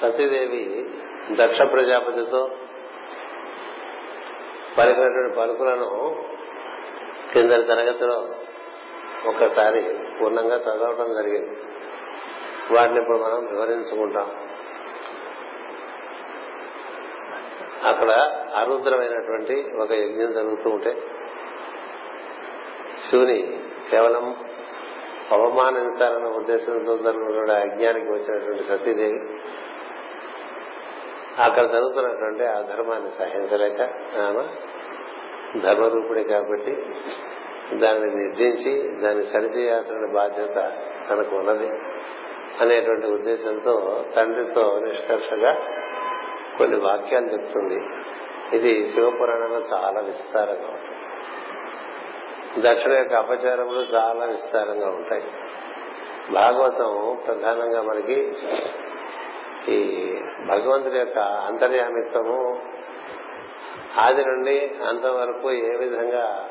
సతీదేవి దక్ష ప్రజాపతితో పలికినటువంటి పలుకులను కింద తరగతిలో ఒకసారి పూర్ణంగా చదవడం జరిగింది. వాటిని ఇప్పుడు మనం వివరించుకుంటాం. అక్కడ అరుద్రమైనటువంటి ఒక యజ్ఞం జరుగుతూ ఉంటే శివుని కేవలం అవమానించాలన్న ఉద్దేశంతో జరుగుతున్న యజ్ఞానికి వచ్చినటువంటి సతీదేవి అక్కడ జరుగుతున్నటువంటి ఆ ధర్మాన్ని సహించలేక ఆమె ధర్మరూపుడే కాబట్టి దాన్ని నిర్జించి దాన్ని సరిచేయాల్సిన బాధ్యత తనకు ఉన్నది అనేటువంటి ఉద్దేశంతో తండ్రితో నిష్కర్షగా కొన్ని వాక్యాలు చెప్తుంది. ఇది శివపురాణంలో చాలా విస్తారంగా ఉంటుంది. దక్షిణ యొక్క అపచారములు చాలా విస్తారంగా ఉంటాయి. భాగవతం ప్రధానంగా మనకి ఈ భగవంతుడి యొక్క అంతర్యామిత్వము ఆది నుండి అంతవరకు ఏ విధంగా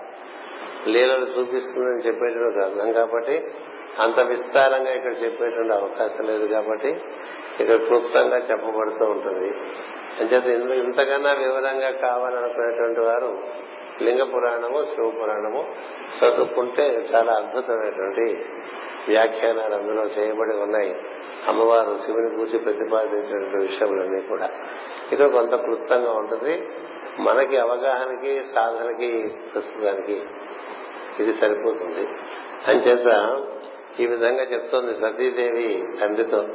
లీలలు చూపిస్తుందని చెప్పేటువంటి గ్రంథం కాబట్టి అంత విస్తారంగా ఇక్కడ చెప్పేటువంటి అవకాశం లేదు కాబట్టి ఇక్కడ క్లుప్తంగా చెప్పబడుతూ ఉంటుంది. అంచేత ఇంతకన్నా వివరంగా కావాలనుకునేటువంటి వారు లింగ పురాణము శివ పురాణము చదువుకుంటే చాలా అద్భుతమైనటువంటి వ్యాఖ్యానాలు అందులో చేయబడి ఉన్నాయి. అమ్మవారు శివుని పూచి ప్రతిపాదించినటువంటి విషయములన్నీ కూడా. ఇక్కడ కొంత క్లుప్తంగా ఉంటుంది. మనకి అవగాహనకి సాధనకి ప్రస్తుతానికి ఇది సరిపోతుంది. అంచేత ఈ విధంగా చెప్తోంది సతీదేవి తండ్రితో.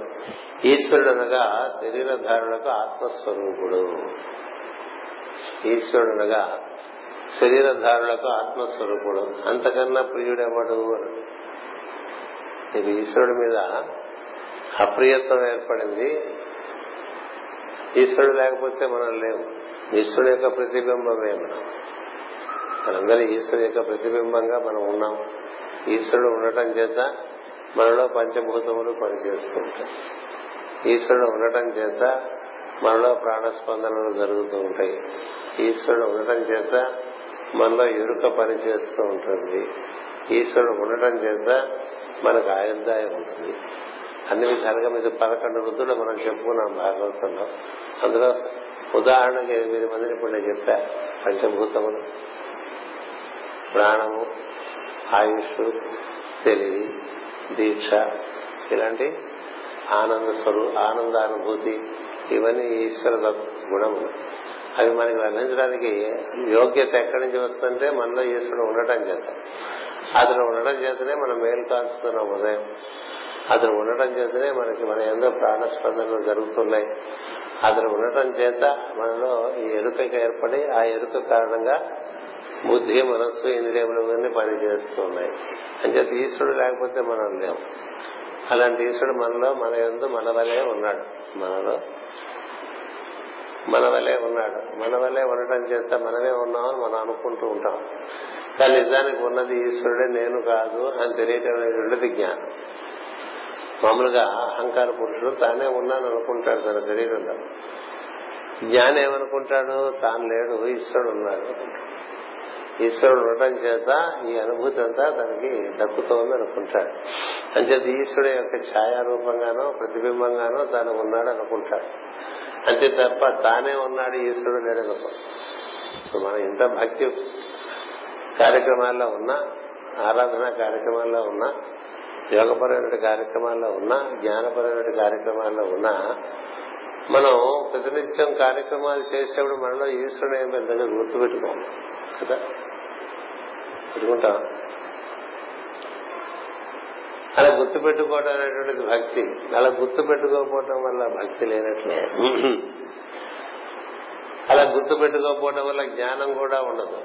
ఈశ్వరుడు అనగా శరీరధారులకు ఆత్మస్వరూపుడు. ఈశ్వరుడు అనగా శరీరధారులకు ఆత్మస్వరూపుడు. అంతకన్నా ప్రియుడెవడు? నీకు ఈశ్వరుడి మీద అప్రియత్వం ఏర్పడింది. ఈశ్వరుడు లేకపోతే మనం లేము. ఈశ్వరుడు యొక్క ప్రతిబింబమే మనం. మనందరూ ఈశ్వరు యొక్క ప్రతిబింబంగా మనం ఉన్నాం. ఈశ్వరుడు ఉండటం చేత మనలో పంచభూతములు పనిచేస్తూ ఉంటాయి ఈశ్వరుడు ఉండటం చేత మనలో ప్రాణస్పందనలు జరుగుతూ ఉంటాయి. ఈశ్వరుడు ఉండటం చేత మనలో ఎరుక పనిచేస్తూ ఉంటుంది. ఈశ్వరుడు ఉండటం చేత మనకు ఆయుర్దాయం ఉంటుంది. అన్ని విధాలుగా మీద పదకొండు వృద్ధులు మనం చెప్పుకున్నాం భాగవతంలో. అందులో ఉదాహరణకి ఎనిమిది మందిని ఇప్పుడు నేను చెప్పా. పంచభూతములు ప్రాణము ఆయుష్ తెలివి దీక్ష ఇలాంటి ఆనంద స్వరూ ఆనందానుభూతి ఇవన్నీ ఈశ్వర గుణములు. అవి మనకి వర్ణించడానికి యోగ్యత ఎక్కడి నుంచి వస్తుంటే మనలో ఈశ్వరుడు ఉండటం చేత. అతను ఉండటం చేతనే మనం మేలు కాల్చుతున్నాం ఉదయం. అతను ఉండటం చేతనే మనకి మన ఎంతో ప్రాణస్పందనలు జరుగుతున్నాయి. అతను ఉండటం చేత మనలో ఈ ఎరుకకి ఏర్పడి ఆ ఎరుక కారణంగా బుద్ధి మనస్సు ఇంద్రియములు ఇవన్నీ పనిచేస్తున్నాయి. అంచేత ఈశ్వరుడు లేకపోతే మనం లేము అలాంటి ఈశ్వరుడు మనలో మన ఎందు మన వలే ఉన్నాడు. మనలో మన వలే ఉన్నాడు. మన వలే ఉండటం చేత మనమే ఉన్నామని మనం అనుకుంటూ ఉంటాం. కానీ నిజానికి ఉన్నది ఈశ్వరుడే నేను కాదు అని తెలియటం జ్ఞానం. మామూలుగా అహంకార పురుషుడు తానే ఉన్నాను అనుకుంటాడు తన శరీరంలో. జ్ఞానం ఏమనుకుంటాడు? తాను లేడు ఈశ్వరుడు ఉన్నాడు. ఈశ్వరుడు ఉండటం చేత ఈ అనుభూతి అంతా తనకి దక్కుతోంది అనుకుంటాడు. అంచేత ఈశ్వరుడు యొక్క ఛాయారూపంగానో ప్రతిబింబంగానో తాను ఉన్నాడు అనుకుంటాడు. అంతే తప్ప తానే ఉన్నాడు ఈశ్వరుడు లేడనుకో మనం ఇంత భక్తి కార్యక్రమాల్లో ఉన్నా ఆరాధన కార్యక్రమాల్లో ఉన్నా యోగపరమైన కార్యక్రమాల్లో ఉన్నా జ్ఞానపరమైన కార్యక్రమాల్లో ఉన్నా మనం ప్రతినిత్యం కార్యక్రమాలు చేసేప్పుడు మనలో ఈశ్వరుడు ఏం పెద్దగా గుర్తుపెట్టుకోం కదా? పెట్టుకుంటాం అలా గుర్తు పెట్టుకోవడం అనేటువంటిది భక్తి. అలా గుర్తు పెట్టుకోకపోవటం వల్ల భక్తి లేనట్లే. అలా గుర్తు పెట్టుకోకపోవటం వల్ల జ్ఞానం కూడా ఉండదు.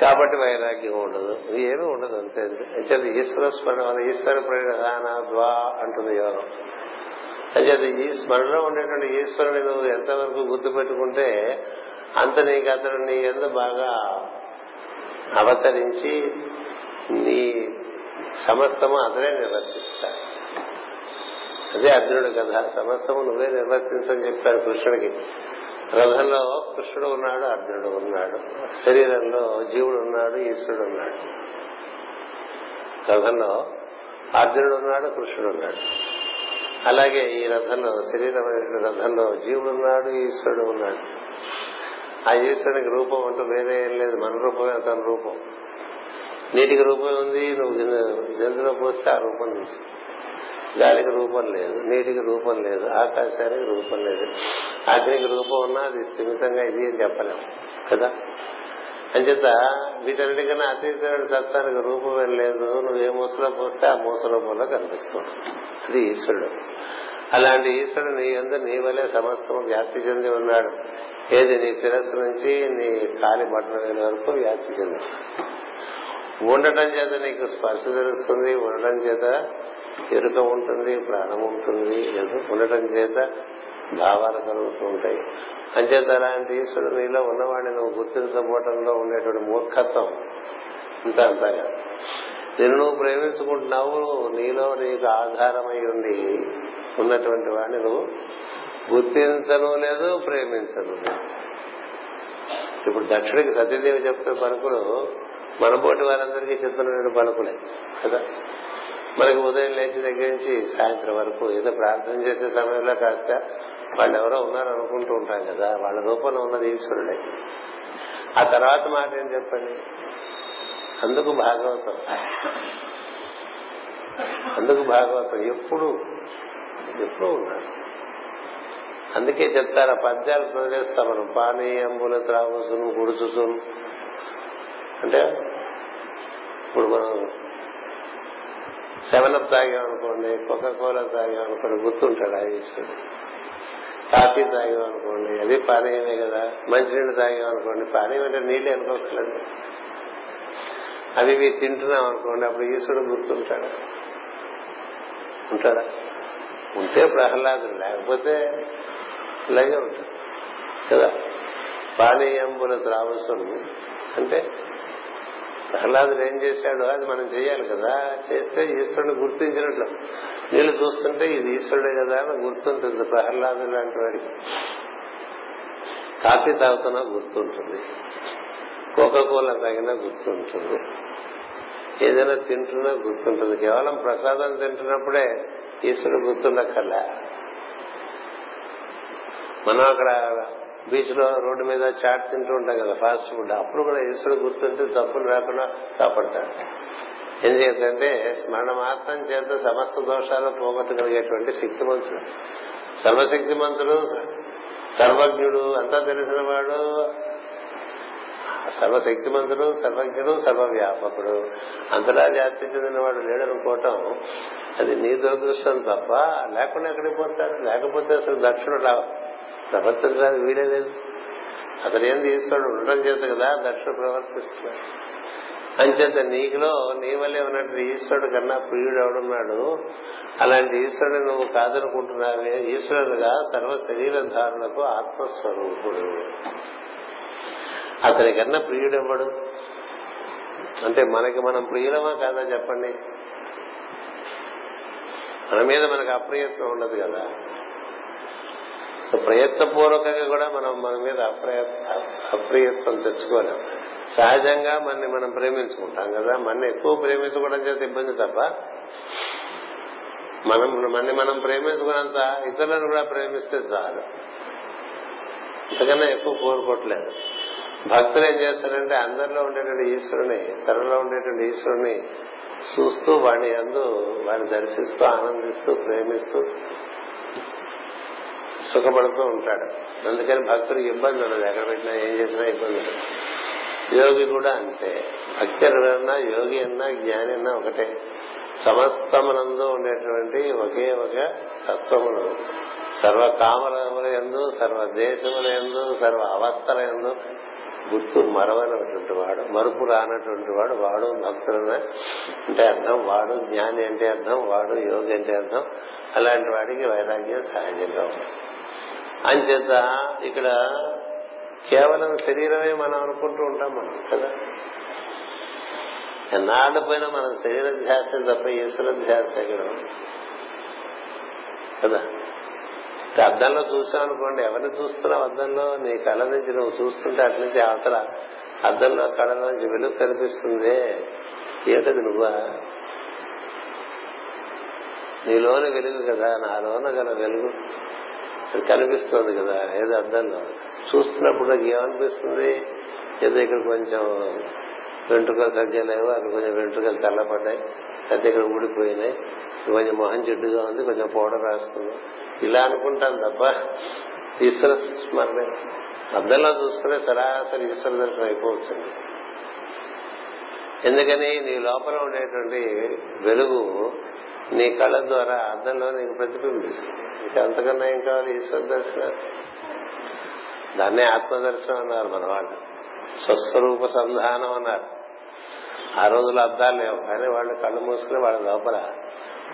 కాబట్టి వైరాగ్యం ఉండదు. ఏమీ ఉండదు అంతే. అంచేది ఈశ్వర స్మరణ వల్ల ఈశ్వర ప్రధాన ద్వా అంటుంది యోగం. అంచేది ఈ స్మరణలో ఉండేటువంటి ఈశ్వరుని నువ్వు ఎంతవరకు గుర్తు పెట్టుకుంటే అంత నీకు అతడు నీ ఎందు బాగా అవతరించి నీ సమస్తము అతనే నిర్వర్తిస్తాడు. అదే అర్జునుడు కథ. సమస్తము నువ్వే నిర్వర్తించని చెప్పాడు కృష్ణుడికి. రథంలో కృష్ణుడు ఉన్నాడు అర్జునుడు ఉన్నాడు. శరీరంలో జీవుడు ఉన్నాడు ఈశ్వరుడు ఉన్నాడు. రథంలో అర్జునుడు ఉన్నాడు కృష్ణుడు ఉన్నాడు. అలాగే ఈ రథంలో శరీరమైన రథంలో జీవుడు ఉన్నాడు ఈశ్వరుడు ఉన్నాడు. ఆ ఈశ్వరునికి రూపం అంటూ వేరే ఏం లేదు. మన రూపమే తన రూపం. నీటికి రూపం ఉంది నువ్వు జంతులో పోస్తే ఆ రూపం నుంచి గాలికి రూపం లేదు నీటికి రూపం లేదు ఆకాశానికి రూపం లేదు. అగ్నికి రూపం ఉన్నా అది స్థిమితంగా ఇది అని చెప్పలేము. కదా? అంచేత వీటన్నిటికన్నా అతీతమైన తత్వానికి రూపం లేదు. నువ్వు ఏ మూసలో పోస్తే ఆ మూస రూపంలో కనిపిస్తుంది. అది ఈశ్వరుడు. అలాంటి ఈశ్వరుడు నీ అందరు నీ వలే సమస్తం వ్యాప్తి చెంది ఉన్నాడు. ఏది నీ శిరస్సు నుంచి నీ కాలి బట్టల వేల వరకు వ్యాప్తి చెంది ఉండటం చేత నీకు స్పర్శ తెలుస్తుంది. ఉండటం చేత ఎరుక ఉంటుంది ప్రాణం ఉంటుంది. ఉండటం చేత భావాలు కలుగుతూ ఉంటాయి. అంచేత అలాంటి ఈశ్వరుడు నీలో ఉన్నవాడిని నువ్వు గుర్తించబోవటంలో ఉండేటువంటి మూర్ఖత్వం ఇంత అంతగా. నిన్ను నువ్వు ప్రేమించుకుంటున్నావు నీలో నీకు ఆధారమై ఉండి ఉన్నటువంటి వాడిని నువ్వు గుర్తించను లేదు ప్రేమించను ఇప్పుడు దక్షిణకి సత్యదేవి చెప్తున్న పలుకులు మనపోటి వారందరికీ చెప్తున్నటువంటి పలుకులే కదా? మనకి ఉదయం లేచి దగ్గర నుంచి సాయంత్రం వరకు ఏదో ప్రార్థన చేసే సమయంలో కాస్త వాళ్ళు ఎవరో ఉన్నారు అనుకుంటూ ఉంటాం కదా వాళ్ళ రూపంలో ఉన్నది ఈశ్వరుడే. ఆ తర్వాత మాట ఏం చెప్పండి? అందుకు భాగవతం. అందుకు భాగవతం. ఎప్పుడు? ఎప్పుడు ఉన్నాడు అందుకే చెప్తారు ఆ పద్యాలు ప్రవేశిస్తాం మనం పానీయంబుల త్రాగుసును గుడుచుసును అంటే ఇప్పుడు మనం సెవెన్ అప్ తాగామనుకోండి కోకా కోలా తాగామనుకోండి గుర్తుంటాడు ఆ ఈశ్వరుడు. కాఫీ తాగామనుకోండి అది పానీయమే కదా. మంచినీళ్ళు తాగామనుకోండి పానీయం అంటే నీళ్ళు అనుకోకలేదు అవి ఇవి తింటున్నాం అనుకోండి అప్పుడు ఈశ్వరుడు గుర్తుంటాడు. ఉంటాడా? ఉంటే ప్రహ్లాదుడు లేకపోతే ఇలాగే ఉంటాడు. కదా? పానీయంబుల త్రావసం అంటే ప్రహ్లాదుడు ఏం చేశాడో అది మనం చేయాలి కదా. చేస్తే ఈశ్వరుడు గుర్తించినట్లు. నీళ్ళు చూస్తుంటే ఇది ఈశ్వరుడే కదా అని గుర్తుంటుంది ప్రహ్లాదుడు లాంటి వాడికి. కాఫీ తాగుతున్నా గుర్తుంటుంది. కోకా కోలా తాగినా గుర్తుంటుంది. ఏదైనా తింటున్నా గుర్తుంటుంది. కేవలం ప్రసాదం తింటున్నప్పుడే ఈశ్వరుడు గుర్తుండక్కర్లే. మనం అక్కడ బీచ్లో రోడ్డు మీద చాట్ తింటూ ఉంటాం కదా ఫాస్ట్ ఫుడ్ అప్పుడు కూడా ఈశ్వరుడు గుర్తుంటే తప్పులు రాకుండా కాపాడతాడు. ఎందుకంటే స్మరణ మాత్రం చేత సమస్త దోషాలు పోగొట్టగలిగేటువంటి శక్తిమంతుడు. సర్వశక్తిమంతుడు సర్వజ్ఞుడు అంతా తెలిసిన వాడు సర్వశక్తిమంతుడు సర్వజ్ఞుడు సర్వవ్యాపకుడు. అంతటా వ్యాప్తి చెందినవాడు లేడనుకోవటం అది నీ దురదృష్టం తప్ప లేకుండా ఎక్కడికి పోతాడు? లేకపోతే అసలు దక్షిణుడు ప్రవర్తించడానికి వీడే లేదు. అతను ఏంది తీసుకోడు ఉండడం చేత కదా దక్షిణ ప్రవర్తిస్తున్నాడు. అంచేత నీకులో నీ వల్లే ఉన్నట్టు ఈశ్వరుడు కన్నా ప్రియుడు ఎవడున్నాడు అలాంటి ఈశ్వరుడు నువ్వు కాదనుకుంటున్నావే? ఈశ్వరుడుగా సర్వ శరీరధారులకు ఆత్మస్వరూపుడు. అతని కన్నా ప్రియుడెవ్వడు అంటే మనకి మనం ప్రియులమా కాదా చెప్పండి? మన మీద మనకు అప్రియత్వం ఉండదు కదా. ప్రయత్నపూర్వకంగా కూడా మనం మన మీద అప్రయత్నం తెచ్చుకోలేం. సహజంగా మనని మనం ప్రేమించుకుంటాం కదా మన ఎక్కువ ప్రేమించుకోవడం చేత ఇబ్బంది తప్ప మనం మనని మనం ప్రేమించుకున్నంత ఇతరులను కూడా ప్రేమిస్తే చాలు. ఇంతకన్నా ఎక్కువ కోరుకోవట్లేదు. భక్తులు ఏం చేస్తారంటే అందరిలో ఉండేటువంటి ఈశ్వరుని తనలో ఉండేటువంటి ఈశ్వరుని చూస్తూ వాడిని అందు వాడిని దర్శిస్తూ ఆనందిస్తూ ప్రేమిస్తూ సుఖపడుతూ ఉంటాడు. అందుకని భక్తుడికి ఇబ్బంది ఉండదు. ఎక్కడ పెట్టినా ఏం చేసినా ఇబ్బంది ఉండదు. యోగి కూడా అంతే. భక్తి ఎవరన్నా యోగి అన్నా జ్ఞాని అన్నా ఒకటే. సమస్తమునందు ఉండేటువంటి ఒకే ఒక తత్వమును సర్వ కామరముల ఎందు సర్వ దేశముల ఎందు సర్వ అవస్థల ఎందు గుర్తు మరవనటువంటి వాడు మరుపు రానటువంటి వాడు వాడు భక్తులన అంటే అర్థం. వాడు జ్ఞాని అంటే అర్థం. వాడు యోగి అంటే అర్థం. అలాంటి వాడికి వైరాగ్యం సహజంగా ఉంది అంచేత ఇక్కడ కేవలం శరీరమే మనం అనుకుంటూ ఉంటాం మనం కదా? ఎన్నాళ్ళు పోయినా మనం శరీర ధ్యాస తప్ప ఈశ్వర ధ్యాస ఇక్కడ? కదా? అద్దంలో చూసాం అనుకోండి ఎవరిని చూస్తున్నావు అద్దంలో? నీ కళ నుంచి నువ్వు చూస్తుంటే అటు నుంచి అవతల అద్దంలో కళ నుంచి వెలుగు కనిపిస్తుంది. ఏంటది నువ్వా? నీలోని వెలుగు కదా నాలోన గల వెలుగు. కనిపిస్తుంది కదా ఏదో అర్థంలో చూస్తున్నప్పుడు నాకు ఏమనిపిస్తుంది? ఏదో ఇక్కడ కొంచెం వెంట్రుకలు సరిగ్గా లేవు అక్కడ కొంచెం వెంట్రుకలు తెల్లపడ్డాయి అయితే ఇక్కడ ఊడిపోయినాయి కొంచెం మొహం జిడ్డుగా ఉంది కొంచెం పౌడర్ రాసుకుందాం. ఇలా అనుకుంటాను తప్ప ఈశ్వర స్మరణ. అద్దంలో చూసుకునే సరాసరి ఈశ్వర దర్శనం అయిపోవచ్చండి. ఎందుకని? నీ లోపల ఉండేటువంటి వెలుగు నీ కళ్ళ ద్వారా అద్దంలో నీకు ప్రతిబింబిస్తుంది ఇంకా అంతకన్నా ఏం కావాలి? ఈశ్వర దర్శనం. దాన్నే ఆత్మదర్శనం అన్నారు మన వాళ్ళు. స్వస్వరూప సంధానం అన్నారు. ఆ రోజుల్లో అద్దాలు లేవు కానీ వాళ్ళు కళ్ళు మూసుకుని వాళ్ళ లోపల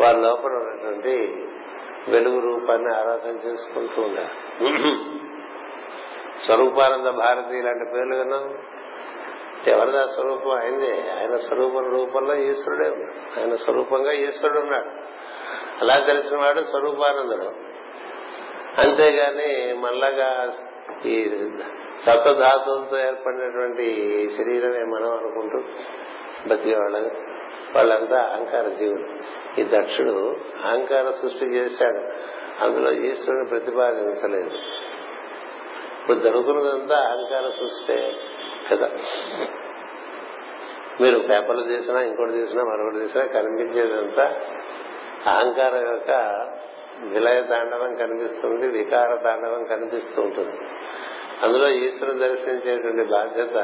వాళ్ళ లోపల ఉన్నటువంటి వెలుగు రూపాన్ని ఆరాధన చేసుకుంటూ ఉన్నారు. స్వరూపానంద భారతి ఇలాంటి పేర్లు విన్నాం ఎవరిదా స్వరూపం? ఆయనదే ఆయన స్వరూపం రూపంలో ఈశ్వరుడే ఉన్నాడు. ఆయన స్వరూపంగా ఈశ్వరుడు ఉన్నాడు. అలా తెలిసిన వాడు స్వరూపానందుడు. అంతేగాని మళ్ళాగా ఈ సప్తధాతువులతో ఏర్పడినటువంటి శరీరమే మనం అనుకుంటూ బతికేవాళ్ళం వాళ్ళంతా అహంకార జీవులు. ఈ దక్షుడు అహంకార సృష్టి చేశాడు. అందులో ఈశ్వరుని ప్రతిపాదించలేదు. ఇప్పుడు జరుగుతున్నదంతా అహంకార సృష్టి కదా. మీరు పేపర్లు తీసినా ఇంకోటి తీసినా మరొకటి తీసినా కనిపించేదంతా అహంకారం యొక్క విలయ తాండవం కనిపిస్తుంది వికార తాండవం కనిపిస్తూ ఉంటుంది. అందులో ఈశ్వరుని దర్శించేటువంటి బాధ్యత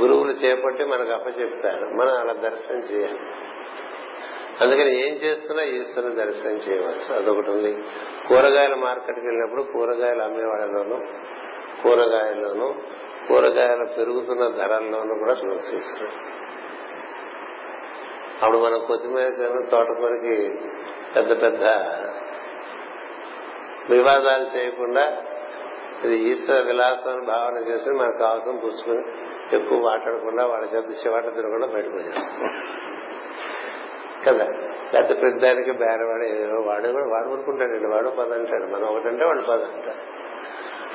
గురువులు చేపట్టి మనకు అప్పచెప్తారు. మనం అలా దర్శనం చేయాలి. అందుకని ఏం చేస్తున్నా ఈశ్వరుని దర్శనం చేయవచ్చు. అదొకటి ఉంది. కూరగాయల మార్కెట్కి వెళ్ళినప్పుడు కూరగాయలు అమ్మేవాళ్ళలోను కూరగాయల్లోనూ కూరగాయలు పెరుగుతున్న ధరల్లోనూ కూడా చూడవచ్చు అప్పుడు మనం కొత్తిమీర తోటకూరకి పెద్ద పెద్ద వివాదాలు చేయకుండా ఇది ఈశ్వర విలాసం భావన చేసి మనకు కావాల్సిన పుచ్చుకుని ఎక్కువ మాట్లాడకుండా వాళ్ళ చేత చివాట తినకుండా బయటకు వచ్చేస్తాం. కదా. లేకపోతే పెద్దానికి బేరవాడు ఏదో వాడు కూడా వాడు ఊరుకుంటాడండి. వాడు పద అంటాడు. మనం ఒకటంటే వాడు పద అంటాడు.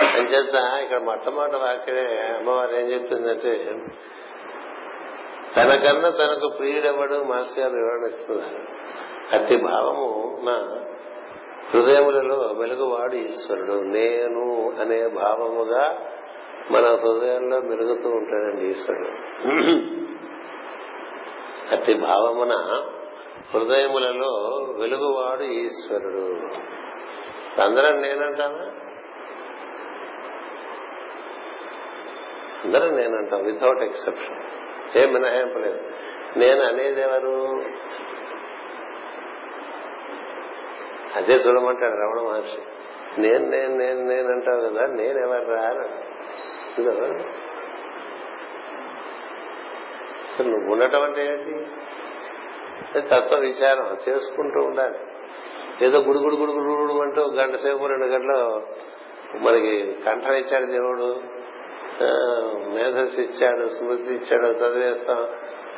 అంచేత ఇక్కడ మొట్టమొదటి వాక్యమే అమ్మవారు ఏం చెప్తుందంటే తనకన్నా తనకు ప్రియుడెవడు మాస్టర్ గారు వివరణిస్తున్నారు అతి భావము నా హృదయములలో వెలుగువాడు ఈశ్వరుడు. నేను అనే భావముగా మన హృదయంలో మెరుగుతూ ఉంటాడండి ఈశ్వరుడు. అతి భావమున హృదయములలో వెలుగువాడు ఈశ్వరుడు. అందరం నేనంటానా అందరం నేనంటాం వితౌట్ ఎక్సెప్షన్ ఏం మినహాయింపు లేదు. నేను అనేది ఎవరు? అదే చూడమంటాడు రమణ మహర్షి. నేను నేను నేను నేను అంటావు కదా నేను ఎవరు రాను నువ్వు ఉండటం అంటే ఏంటి? తత్వ విచారం చేసుకుంటూ ఉండాలి. ఏదో గుడుగుడు గుడుగుడు గుడి అంటూ గంట సేపు రెండు గంటలు మనకి కంఠం ఇచ్చాడు దేవుడు మేధస్సు ఇచ్చాడు స్మృతి ఇచ్చాడు చదివేస్తాం.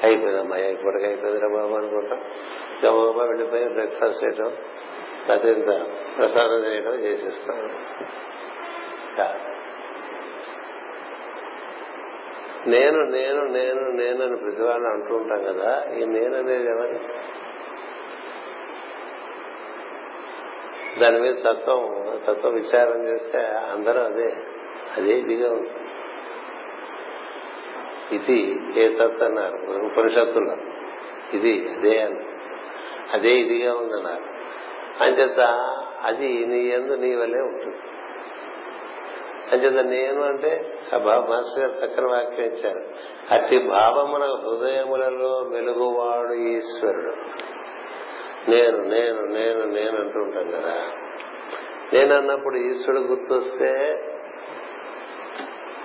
అయిపోయిందమ్మా ఇప్పటికి అయిపోయిందిరా బాబు అనుకుంటాం. గమగమా వెళ్ళిపోయి బ్రేక్ఫాస్ట్ చేయటం అత్యంత ప్రసాదం చేయడం చేసేస్తాం. నేను నేను నేను నేను అని ప్రతివాళ్ళు అంటూ ఉంటాం కదా ఈ నేను అనేది ఎవరి? దాని మీద తత్వం తత్వ విచారం చేస్తే అందరూ అదే అదే ఇదిగా ఉంటుంది. ఇది ఏ తత్ అన్నారు? ఉపనిషత్తుల్లో ఇది అదే అని. అదే ఇదిగా ఉందన్నారు. అంచేత అది నీ ఎందు నీ వల్లే ఉంటుంది. అంచేత నేను అంటే ఆ బాబు మాస్టర్ గారు చక్కని వాక్యం ఇచ్చారు. అట్టి భావమున హృదయములలో మెలుగువాడు ఈశ్వరుడు. నేను నేను నేను నేను అంటూ ఉంటాం కదా. నేను అన్నప్పుడు ఈశ్వరుడు గుర్తొస్తే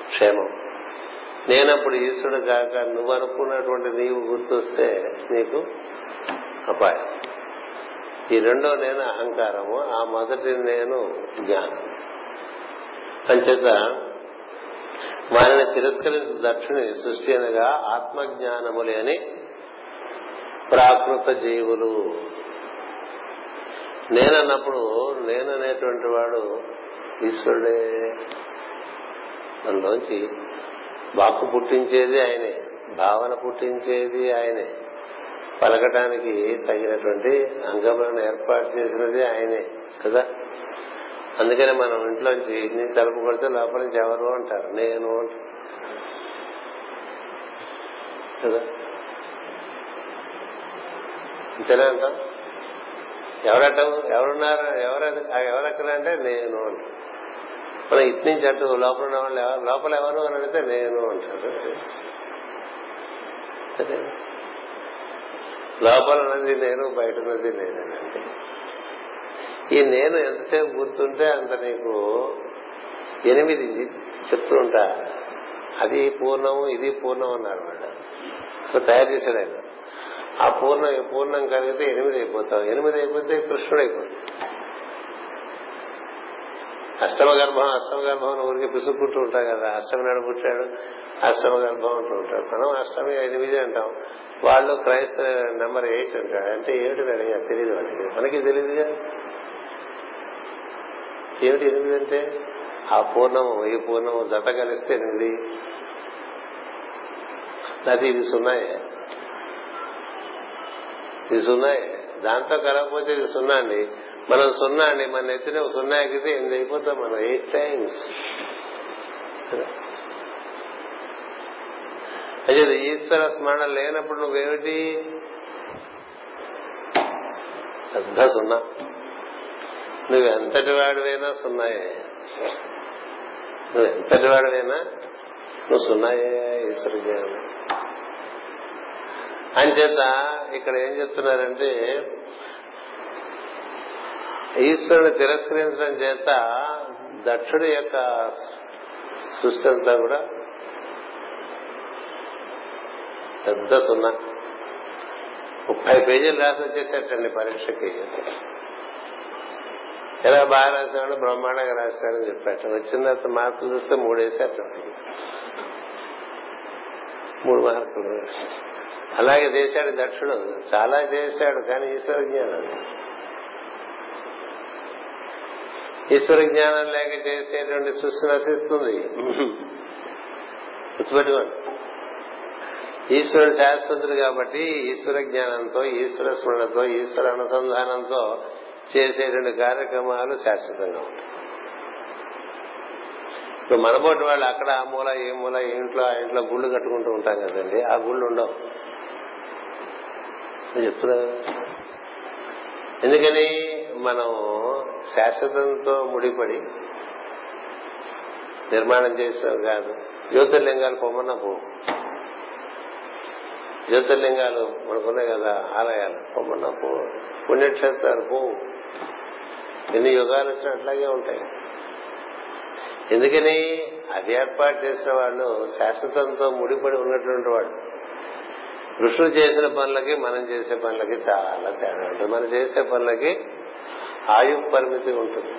క్షేమం. నేనప్పుడు ఈశ్వరుడు కాక నువ్వు అనుకున్నటువంటి నీవు గుర్తొస్తే నీకు అపాయం. ఈ రెండో నేను అహంకారము ఆ మొదటి నేను జ్ఞానం. అంచేత వారిని తిరస్కరించిన దక్షిణి సృష్టి అనగా ఆత్మజ్ఞానము లేని ప్రాకృత జీవులు. నేనన్నప్పుడు నేననేటువంటి వాడు ఈశ్వరుడే. మనలోంచి వాక్కు పుట్టించేది ఆయనే భావన పుట్టించేది ఆయనే పలకటానికి తగినటువంటి అంగములను ఏర్పాటు చేసినది ఆయనే కదా? అందుకనే మనం ఇంట్లోంచి నీ తలుపు కొడితే లోపల నుంచి ఎవరు అంటారు. నేను అంటారు. కదా? అంతేనా అంటాం. ఎవరట ఎవరున్నారు? ఎవరు ఎవరెక్కడ అంటే నేను అంటారు మనం ఇటు నుంచి అటు లోపల ఉన్న వాళ్ళు ఎవరు లోపల ఎవరు అని అడిగితే నేను అంటారు. లోపల ఉన్నది నేను బయట ఉన్నది నేనండి ఈ నేను ఎంతసేపు గుర్తుంటే అంత నీకు ఎనిమిది చెప్తూ ఉంటా. అది పూర్ణము ఇది పూర్ణం అన్నారు వాడు. తయారు చేశాడు ఆయన. ఆ పూర్ణం పూర్ణం కలిగితే ఎనిమిది అయిపోతాం ఎనిమిది అయిపోతే కృష్ణుడు అయిపోతావు అష్టమ గర్భం అష్టమ గర్భం ఊరికి పిసుక్కుంటూ ఉంటాం కదా. అష్టమి నాడు పుట్టాడు అష్టమ గర్భం అంటూ ఉంటాడు. మనం అష్టమి ఎనిమిది అంటాం. వాళ్ళు క్రైస్త నెంబర్ ఎయిట్ అంటాడు అంటే ఏమిటి అడిగా తెలియదు వాళ్ళకి. మనకి తెలియదుగా ఏమిటి ఎనిమిది అంటే ఆ పూర్ణము ఈ పూర్ణము జత కలిస్తే ఎనిమిది. అది ఇది సున్నాయే. ఇది సున్నాయే. దాంతో కలగకపోతే ఇది సున్నా అండి. మనం సున్నా అండి. మన ఎత్తిన సున్నా ఎక్కితే ఎనిమిది అయిపోతాం మనం. ఎయిట్ టైమ్స్ అదే ఈశ్వర స్మరణ లేనప్పుడు నువ్వేమిటి? పెద్ద సున్నా. నువ్వు ఎంతటి వాడివైనా సున్నాయే. నువ్వు ఎంతటి వాడివైనా నువ్వు సున్నాయే ఈశ్వర జ్ఞానం అంచేత ఇక్కడ ఏం చెప్తున్నారంటే ఈశ్వరుని తిరస్కరించడం చేత దక్షుడి యొక్క సృష్టి అంతా కూడా పెద్ద సున్నా. ముప్పై పేజీలు రాసి వచ్చేసేటండి పరీక్షకి. ఎలా బాగా రాశాడు బ్రహ్మాండంగా రాశాడని చెప్పాట వచ్చిన తర్వాత మార్కులు చూస్తే మూడు అట్లా మూడు మార్కులు. అలాగే చేశాడు దక్షుడు. చాలా చేశాడు కానీ ఈశ్వర జ్ఞానం. ఈశ్వర జ్ఞానం లేక చేసేటువంటి సృష్టి నశిస్తుంది. గుర్తుపెట్టుకోండి. ఈశ్వరుడు శాశ్వతుడు కాబట్టి ఈశ్వర జ్ఞానంతో ఈశ్వర స్మరణతో ఈశ్వర అనుసంధానంతో చేసేటువంటి కార్యక్రమాలు శాశ్వతంగా ఉంటాయి. ఇప్పుడు మనబోటి వాళ్ళు అక్కడ ఆ మూల ఏ మూల ఏ ఇంట్లో ఆ ఇంట్లో గుళ్ళు కట్టుకుంటూ ఉంటాం కదండి ఆ గుళ్ళు ఉండవు. చెప్తున్నా ఎందుకని? మనం శాశ్వతంతో ముడిపడి నిర్మాణం చేసాం కాదు. జ్యోతిర్లింగాలు పొమ్మన్న పో. జ్యోతిర్లింగాలు మనకున్నాయి కదా ఆలయాలు. పొమ్మన్న పో. పుణ్యక్షేత్రాలు పో ఎన్ని యుగాలు వచ్చినా అట్లాగే ఉంటాయి. ఎందుకని అది ఏర్పాటు చేసిన వాళ్ళు శాశ్వతంతో ముడిపడి ఉన్నటువంటి వాళ్ళు. ఋషులు చేసిన పనులకి మనం చేసే పనులకి చాలా తేడా ఉంటుంది. మనం చేసే పనులకి ఆయు పరిమితి ఉంటుంది.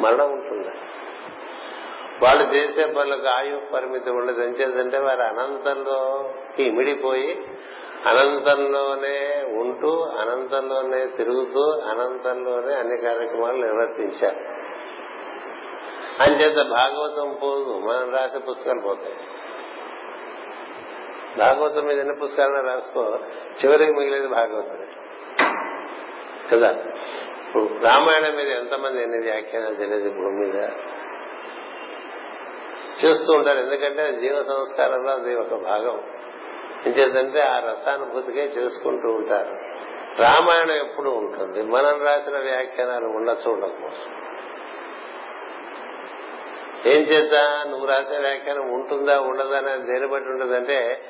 మరణం ఉంటుంది. వాళ్ళు చేసే పనులకు ఆయు పరిమితి ఉండదు. ఏం చేద్దంటే వారు అనంతంలో ఇమిడిపోయి అనంతంలోనే ఉంటూ అనంతంలోనే తిరుగుతూ అనంతంలోనే అన్ని కార్యక్రమాలు నిర్వర్తించారు. అంచేత భాగవతం పోదు మనం రాసే పుస్తకాలు పోతాయి. భాగవతం మీద ఎన్ని పుస్తకాలను రాసుకో చివరికి మిగిలేదు భాగవతం కదా? ఇప్పుడు రామాయణం మీద ఎంతమంది ఎన్ని వ్యాఖ్యానాలు తెలియదు భూమి మీద? చేస్తూ ఉంటారు ఎందుకంటే జీవ సంస్కారంలో అది ఒక భాగం. ఎంచేదంటే ఆ రసానుభూతికే చేసుకుంటూ ఉంటారు. రామాయణం ఎప్పుడు ఉంటుంది. మనం రాసిన వ్యాఖ్యానాలు ఉండొచ్చు ఉండకపోవచ్చు ఏం చేద్దా? నువ్వు రాసిన వ్యాఖ్యానం ఉంటుందా? ఉండదా? అనేది దేని బట్టి ఉంటుందంటే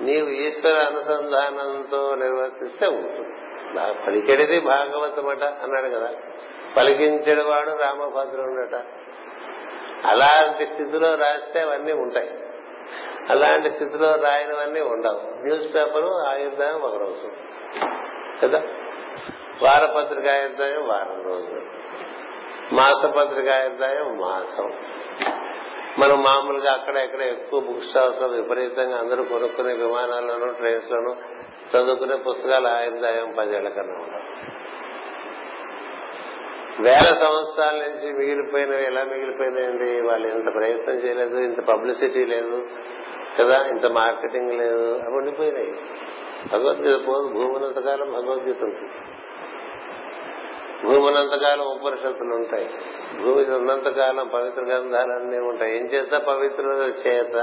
నీవు ఈశ్వర అనుసంధానంతో నిర్వర్తిస్తే ఉంటుంది. నా పలికెడిది భాగవతమట అన్నాడు కదా. పలికించేడు వాడు రామభద్రుడట. అలాంటి స్థితిలో రాస్తే అవన్నీ ఉంటాయి. అలాంటి స్థితిలో రాయనవన్నీ ఉండవు. న్యూస్ పేపర్ ఆయుర్దాయం ఒక రోజు. కదా? వారపత్రిక ఆయుర్దాయం వారం రోజులు. మాసపత్రిక ఆయుర్దాయం మాసం. మనం మామూలుగా అక్కడ ఎక్కడ ఎక్కువ బుక్ స్టాల్స్లో విపరీతంగా అందరూ కొనుక్కునే విమానాల్లోనూ ట్రైన్స్ లోనూ చదువుకునే పుస్తకాల ఆయుర్దాయం పదేళ్ళ కన్నా ఉండవు. వేల సంవత్సరాల నుంచి మిగిలిపోయినవి ఎలా మిగిలిపోయినాయండి? వాళ్ళు ఇంత ప్రయత్నం చేయలేదు ఇంత పబ్లిసిటీ లేదు కదా? ఇంత మార్కెటింగ్ లేదు అవి ఉండిపోయినాయి. భగవద్గీత పోదు భూమి భగవద్గీత ఉంటుంది భూమి ఉపనిషత్తులు ఉంటాయి. భూమి ఉన్నంతకాలం పవిత్ర గ్రంథాలన్నీ ఉంటాయి. ఏం చేత? పవిత్రుల చేత?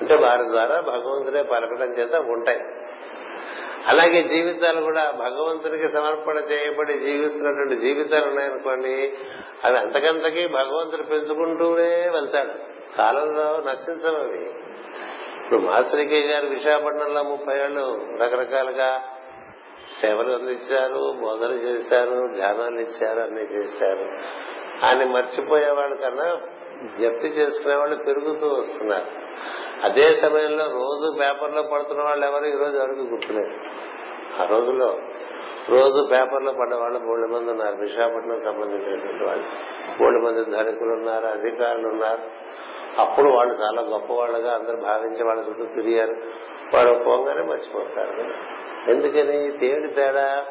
అంటే వారి ద్వారా భగవంతుడే పలకడం చేత ఉంటాయి. అలాగే జీవితాలు కూడా భగవంతునికి సమర్పణ చేయబడి జీవిస్తున్నటువంటి జీవితాలు ఉన్నాయనుకోండి అవి అంతకంతకీ భగవంతుడు పెంచుకుంటూనే వెళ్తాడు. కాలంలో నశించమవి ఇప్పుడు మాస్టర్కే గారు విశాఖపట్నంలో ముప్పై ఏళ్ళు రకరకాలుగా సేవలు అందించారు బోధన చేశారు ధ్యానాలు ఇచ్చారు అన్ని చేశారు. ఆయన మర్చిపోయేవాళ్ళ కన్నా జప్తి చేసుకునే వాళ్ళు పెరుగుతూ వస్తున్నారు. అదే సమయంలో రోజు పేపర్లో పడుతున్న వాళ్ళు ఎవరు ఈ రోజు ఎవరికి గుర్తులేదు. ఆ రోజులో రోజు పేపర్లో పడ్డ వాళ్ళు మూడు మంది ఉన్నారు. విశాఖపట్నం సంబంధించినటువంటి వాళ్ళు. మూడు మంది ధనికులు ఉన్నారు అధికారులు ఉన్నారు. అప్పుడు వాళ్ళు చాలా గొప్పవాళ్ళుగా అందరు భావించి వాళ్ళ చుట్టూ తిరిగారు. వాళ్ళు పోగానే మర్చిపోతారు. ఎందుకని? తేడు తేడా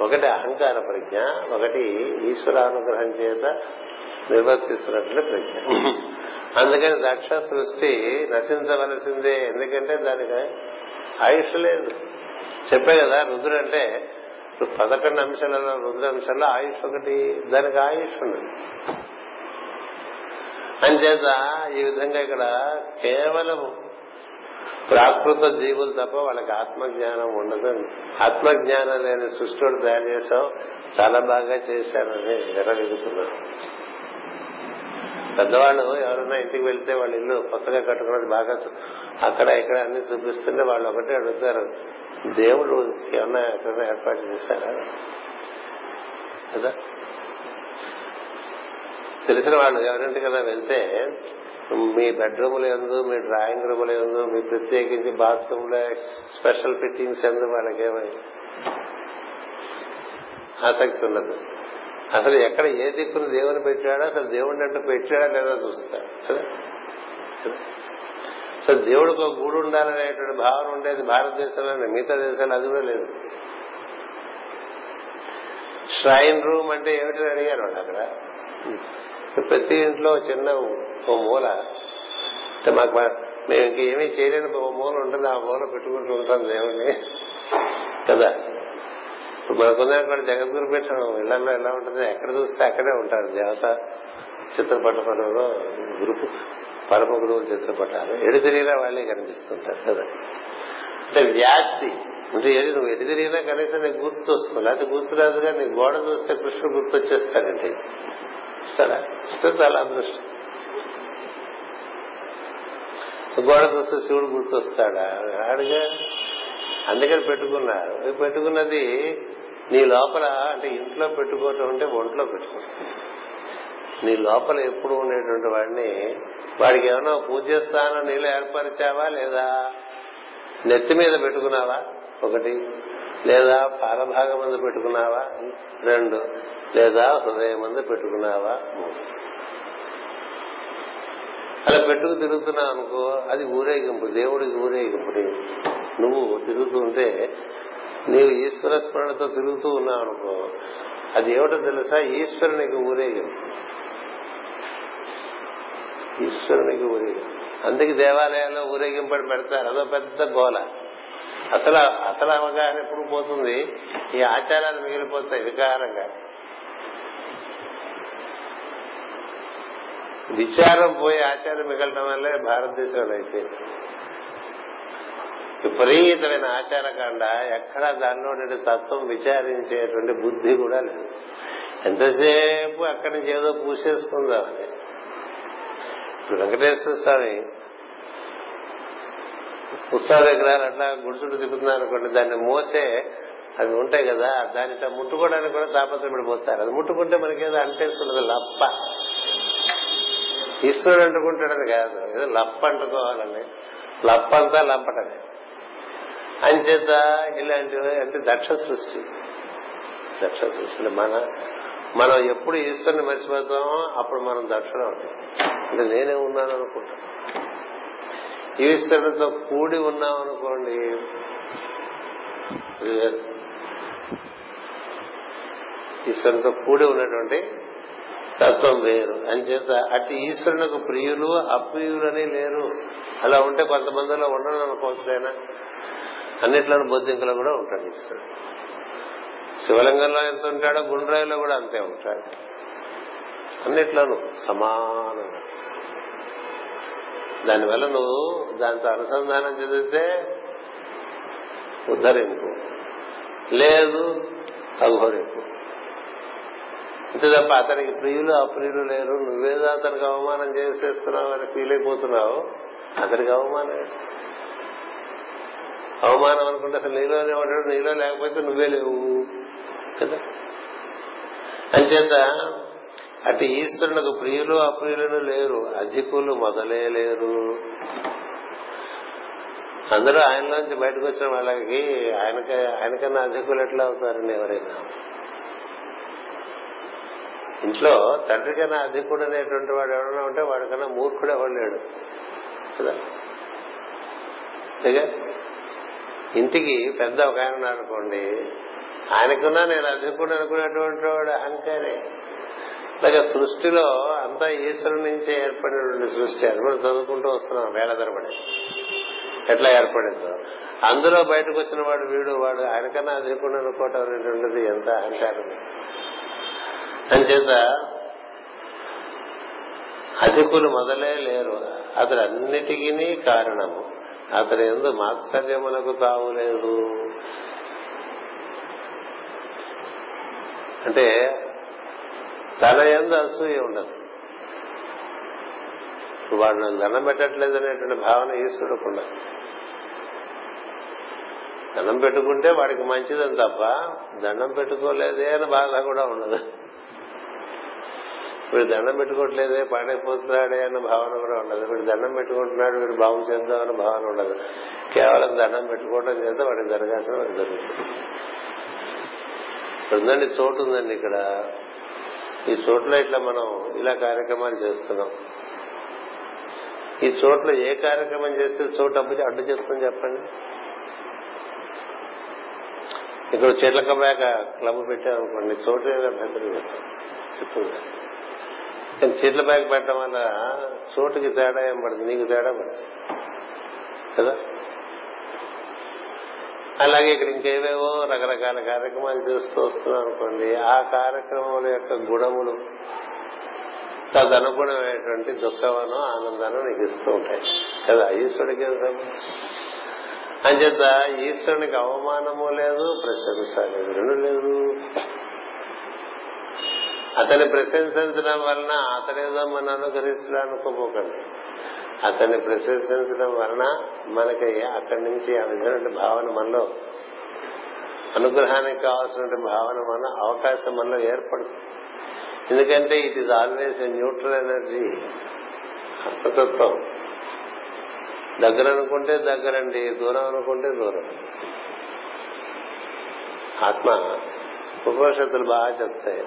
ఒకటి అహంకార ప్రజ్ఞ ఒకటి ఈశ్వర అనుగ్రహం చేత నిర్వర్తిస్తున్నట్లు ప్రజ్ఞ. అందుకని దక్ష సృష్టి నశించవలసిందే. ఎందుకంటే దానికి ఆయుష్ లేదు. చెప్పే కదా రుద్రుడు అంటే పదకొండు అంశాలలో రుద్ర అంశాల్లో ఆయుష్ ఒకటి దానికి ఆయుష్ ఉన్నది. అంచేత ఈ విధంగా ఇక్కడ కేవలం ప్రాకృత జీవులు తప్ప వాళ్ళకి ఆత్మజ్ఞానం ఉండదు. ఆత్మజ్ఞానం లేని సృష్టి తయారు చేసావు చాలా బాగా చేశానని విరవిగుతున్నారు పెద్దవాళ్ళు ఎవరైనా ఇంటికి వెళ్తే వాళ్ళ ఇల్లు కొత్తగా కట్టుకున్నది బాగా అక్కడ ఇక్కడ అన్ని చూపిస్తుంటే వాళ్ళు ఒకటే అడుగుతారు. దేవుడు ఏమన్నా ఎక్కడైనా ఏర్పాటు చేశారా? కదా? తెలిసిన వాళ్ళు ఎవరింటికైనా వెళ్తే మీ బెడ్రూమ్ల ఎందు మీ డ్రాయింగ్ రూమ్ల ఎందు మీ ప్రత్యేకించి బాత్రూమ్లో స్పెషల్ ఫిట్టింగ్స్ ఎందు వాళ్ళకేమై ఆసక్తి ఉండదు. అసలు ఎక్కడ ఏ దిక్కును దేవుని పెట్టాడో అసలు దేవుడిని అంటూ పెట్టాడా లేదా చూస్తాడు సో అసలు దేవుడికి ఒక గూడు ఉండాలనేటువంటి భావన ఉండేది భారతదేశంలో మిగతా దేశాలు అది కూడా లేదు. ష్రైన్ రూమ్ అంటే ఏమిటని అడిగారు వాళ్ళు అక్కడ. ప్రతి ఇంట్లో చిన్న ఓ మూల. అంటే మాకు మేము ఇంకేమీ చేయలేని ఓ మూల ఉంటుంది ఆ మూల పెట్టుకుంటూ ఉంటాం దేవుణ్ణి. కదా? ఇప్పుడు మనకున్నటువంటి జగద్గురు పీఠం ఇళ్ళలో ఎలా ఉంటుంది ఎక్కడ చూస్తే అక్కడే ఉంటారు. దేవత చిత్రపటంలో గురుపు పరమ గురువు చిత్రపటాలు. ఎడు తిరిగినా వాళ్ళే కనిపిస్తుంటారు. కదా అంటే వ్యాప్తి. అంటే ఏది నువ్వు ఎటు తిరిగినా కనీసం నీకు గుర్తు వస్తుంది. లేకపోతే గుర్తు రాదుగా నీ గోడ చూస్తే కృష్ణుడు గుర్తు వచ్చేస్తాడండి ఇస్తాడా ఇస్తే చాలా అదృష్టం. గోడ చూస్తే శివుడు గుర్తొస్తాడా? ఆడుగా అందుకని పెట్టుకున్నారు. పెట్టుకున్నది నీ లోపల అంటే ఇంట్లో పెట్టుకోవటం అంటే ఒంట్లో పెట్టుకోవటం. నీ లోపల ఎప్పుడు ఉండేటువంటి వాడిని వాడికి ఏమైనా పూజ స్థానం నీళ్ళు ఏర్పరిచావా లేదా? నెత్తి మీద పెట్టుకున్నావా? ఒకటి. లేదా పాలభాగం మందు పెట్టుకున్నావా? రెండు. లేదా హృదయం మందు పెట్టుకున్నావా? మూడు. అలా పెట్టుకు తిరుగుతున్నావు అనుకో అది ఊరేగింపు దేవుడికి ఊరేగింపు నువ్వు తిరుగుతుంటే నీవు ఈశ్వర స్మరణతో తిరుగుతూ ఉన్నావు అనుకో అది ఏమిటో తెలుసా? ఈశ్వరునికి ఊరేగింపు ఈశ్వరునికి ఊరేగింపు అందుకే దేవాలయాల్లో ఊరేగింపడి పెడతారు. అదో పెద్ద గోల. అసలు అసలు అవగాహన ఎప్పుడు పోతుంది? ఈ ఆచారాలు మిగిలిపోతాయి వికారంగా. విచారం పోయి ఆచారం మిగలటం వల్లే భారతదేశంలో అయిపోయింది విపరీతమైన ఆచారకాండ. ఎక్కడ దానిలో తత్వం విచారించేటువంటి బుద్ధి కూడా లేదు. ఎంతసేపు అక్కడి నుంచి ఏదో పూసేసుకుందామని ఇప్పుడు వెంకటేశ్వర స్వామి ఉత్సవ విగ్రహాలు అట్లా గుడిచుడు తిప్పుతున్నారు అనుకోండి దాన్ని మోసే అవి ఉంటాయి కదా దానితో ముట్టుకోవడానికి కూడా తాపత్రపడిపోతారు అది ముట్టుకుంటే మనకేదో అంటేస్తున్నది లప్ప. ఈశ్వరుడు అంటుకుంటాడని కాదు ఏదో లప్ప అంటుకోవాలని. లప్పంతా లంపటమే. అంచేత ఇలాంటివి అంటే దక్ష సృష్టి. దక్ష సృష్టి మన మనం ఎప్పుడు ఈశ్వరుని మర్చిపోతామో అప్పుడు మనం దక్షిణ అంటే నేనే ఉన్నాను అనుకుంటాం ఈశ్వరునితో కూడి ఉన్నాం అనుకోండి ఈశ్వరునితో కూడి ఉన్నటువంటి తత్వం వేరు. అంచేత అటు ఈశ్వరునికి ప్రియులు అప్రియులని లేరు. అలా ఉంటే కొంతమందిలో ఉండను అనుకోవచ్చులైనా అన్నిట్లోనూ బొద్దింకలో కూడా ఉంటాడు ఈశ్వరుడు. శివలింగంలో ఎంత ఉంటాడో గుండ్రాయిలో కూడా అంతే ఉంటాడు. అన్నిట్లోనూ సమానంగా దానివల్ల నువ్వు దాంతో అనుసంధానం చెందితే ఉద్ధరింపు. లేదు అఘోరింపు అంతే తప్ప అతనికి ప్రియులు అప్రియులు లేరు. నువ్వేదో అతనికి అవమానం చేసేస్తున్నావు అని ఫీల్ అయిపోతున్నావు. అతనికి అవమానం అవమానం అనుకుంటే అసలు నీలోనే ఉంటాడు నీలో లేకపోతే నువ్వే లేవు. కదా? అంచేత అటు ఈశ్వరునికి ప్రియులు అప్రియులను లేరు అధికులు మొదలే లేరు. అందరూ ఆయనలోంచి బయటకు వచ్చిన వాళ్ళకి ఆయనకి ఆయనకన్నా అధికులు ఎట్లా అవుతారండి ఎవరైనా? ఇంట్లో తండ్రి కన్నా అధికుడు అనేటువంటి వాడు ఎవరైనా ఉంటే వాడికన్నా మూర్ఖుడు ఎవరు లేడు? కదా? ఇంటికి పెద్ద ఒక ఆయన ఉన్నాడు అనుకోండి ఆయనకున్నా నేను అధికుడు అనుకునేటువంటి వాడు అహంకారే అలాగే సృష్టిలో అంతా ఈశ్వరుడి నుంచే ఏర్పడినటువంటి సృష్టి అది మనం చదువుకుంటూ వస్తున్నాం వేల తరబడి. ఎట్లా ఏర్పడిందో. అందులో బయటకు వచ్చిన వాడు వీడు వాడు ఆయనకన్నా అధికుడు అనుకోవటం అనేటువంటిది ఎంత అహంకారం అంచేత అధికులు మొదలే లేరు. అతడు అన్నిటికీ కారణము. అతడు ఎందు మాత్సర్యమునకు తావు లేదు. అంటే తన ఎందు అసూయ ఉండదు. వాడు నాకు దండం పెట్టట్లేదు అనేటువంటి భావన ఈశ్వరుడు ఉండదు. దండం పెట్టుకుంటే వాడికి మంచిదని తప్ప దండం పెట్టుకోలేదే అని బాధ కూడా ఉండదు. వీడు దండం పెట్టుకోవట్లేదే పాడైపోతున్నాడే అన్న భావన కూడా ఉండదు. వీడు దండం పెట్టుకుంటున్నాడు వీడు బాగు చేద్దామన్న భావన ఉండదు. కేవలం దండం పెట్టుకోవడం చేత వాడికి జరగాల్సిన వాడికి జరుగుతుంది ఉందండి చోటు ఉందండి ఇక్కడ. ఈ చోట్ల ఇట్లా మనం ఇలా కార్యక్రమాలు చేస్తున్నాం. ఈ చోట్ల ఏ కార్యక్రమం చేస్తే చోటు అప్పు అడ్డు చేస్తుంది చెప్పండి. ఇక్కడ చెట్ల బ్యాగ్ క్లబ్ పెట్టామనుకోండి చోటు అభ్యంతరం చెప్తుంది కానీ చీట్ల బ్యాగ్ పెట్టడం వల్ల చోటుకి తేడా ఏం పడుతుంది నీకు తేడా పడుతుంది కదా? అలాగే ఇక్కడ ఇంకేవేవో రకరకాల కార్యక్రమాలు చేస్తూ వస్తున్నాం అనుకోండి ఆ కార్యక్రమం యొక్క గుణములు తదనుగుణమైనటువంటి దుఃఖమను ఆనందాన్ని నీకు ఇస్తూ ఉంటాయి. కదా? ఈశ్వరుడికి అంచేత ఈశ్వరునికి అవమానము లేదు ప్రశంస లేదు రెండు లేదు. అతని ప్రశంసించడం వలన అతడేదో మన అనుగ్రహిస్తున్నా అనుకోపోకండి అతన్ని ప్రశంసించడం వలన మనకి అక్కడి నుంచి ఆ విధమైన భావన మనలో అనుగ్రహానికి కావాల్సిన భావన మన అవకాశం మనలో ఏర్పడుతుంది. ఎందుకంటే it is always a neutral energy ఆత్మతత్వం దగ్గర అనుకుంటే దగ్గరండి దూరం అనుకుంటే దూరం. ఆత్మ ఉపనిషత్తులు బాగా చెప్తాయి.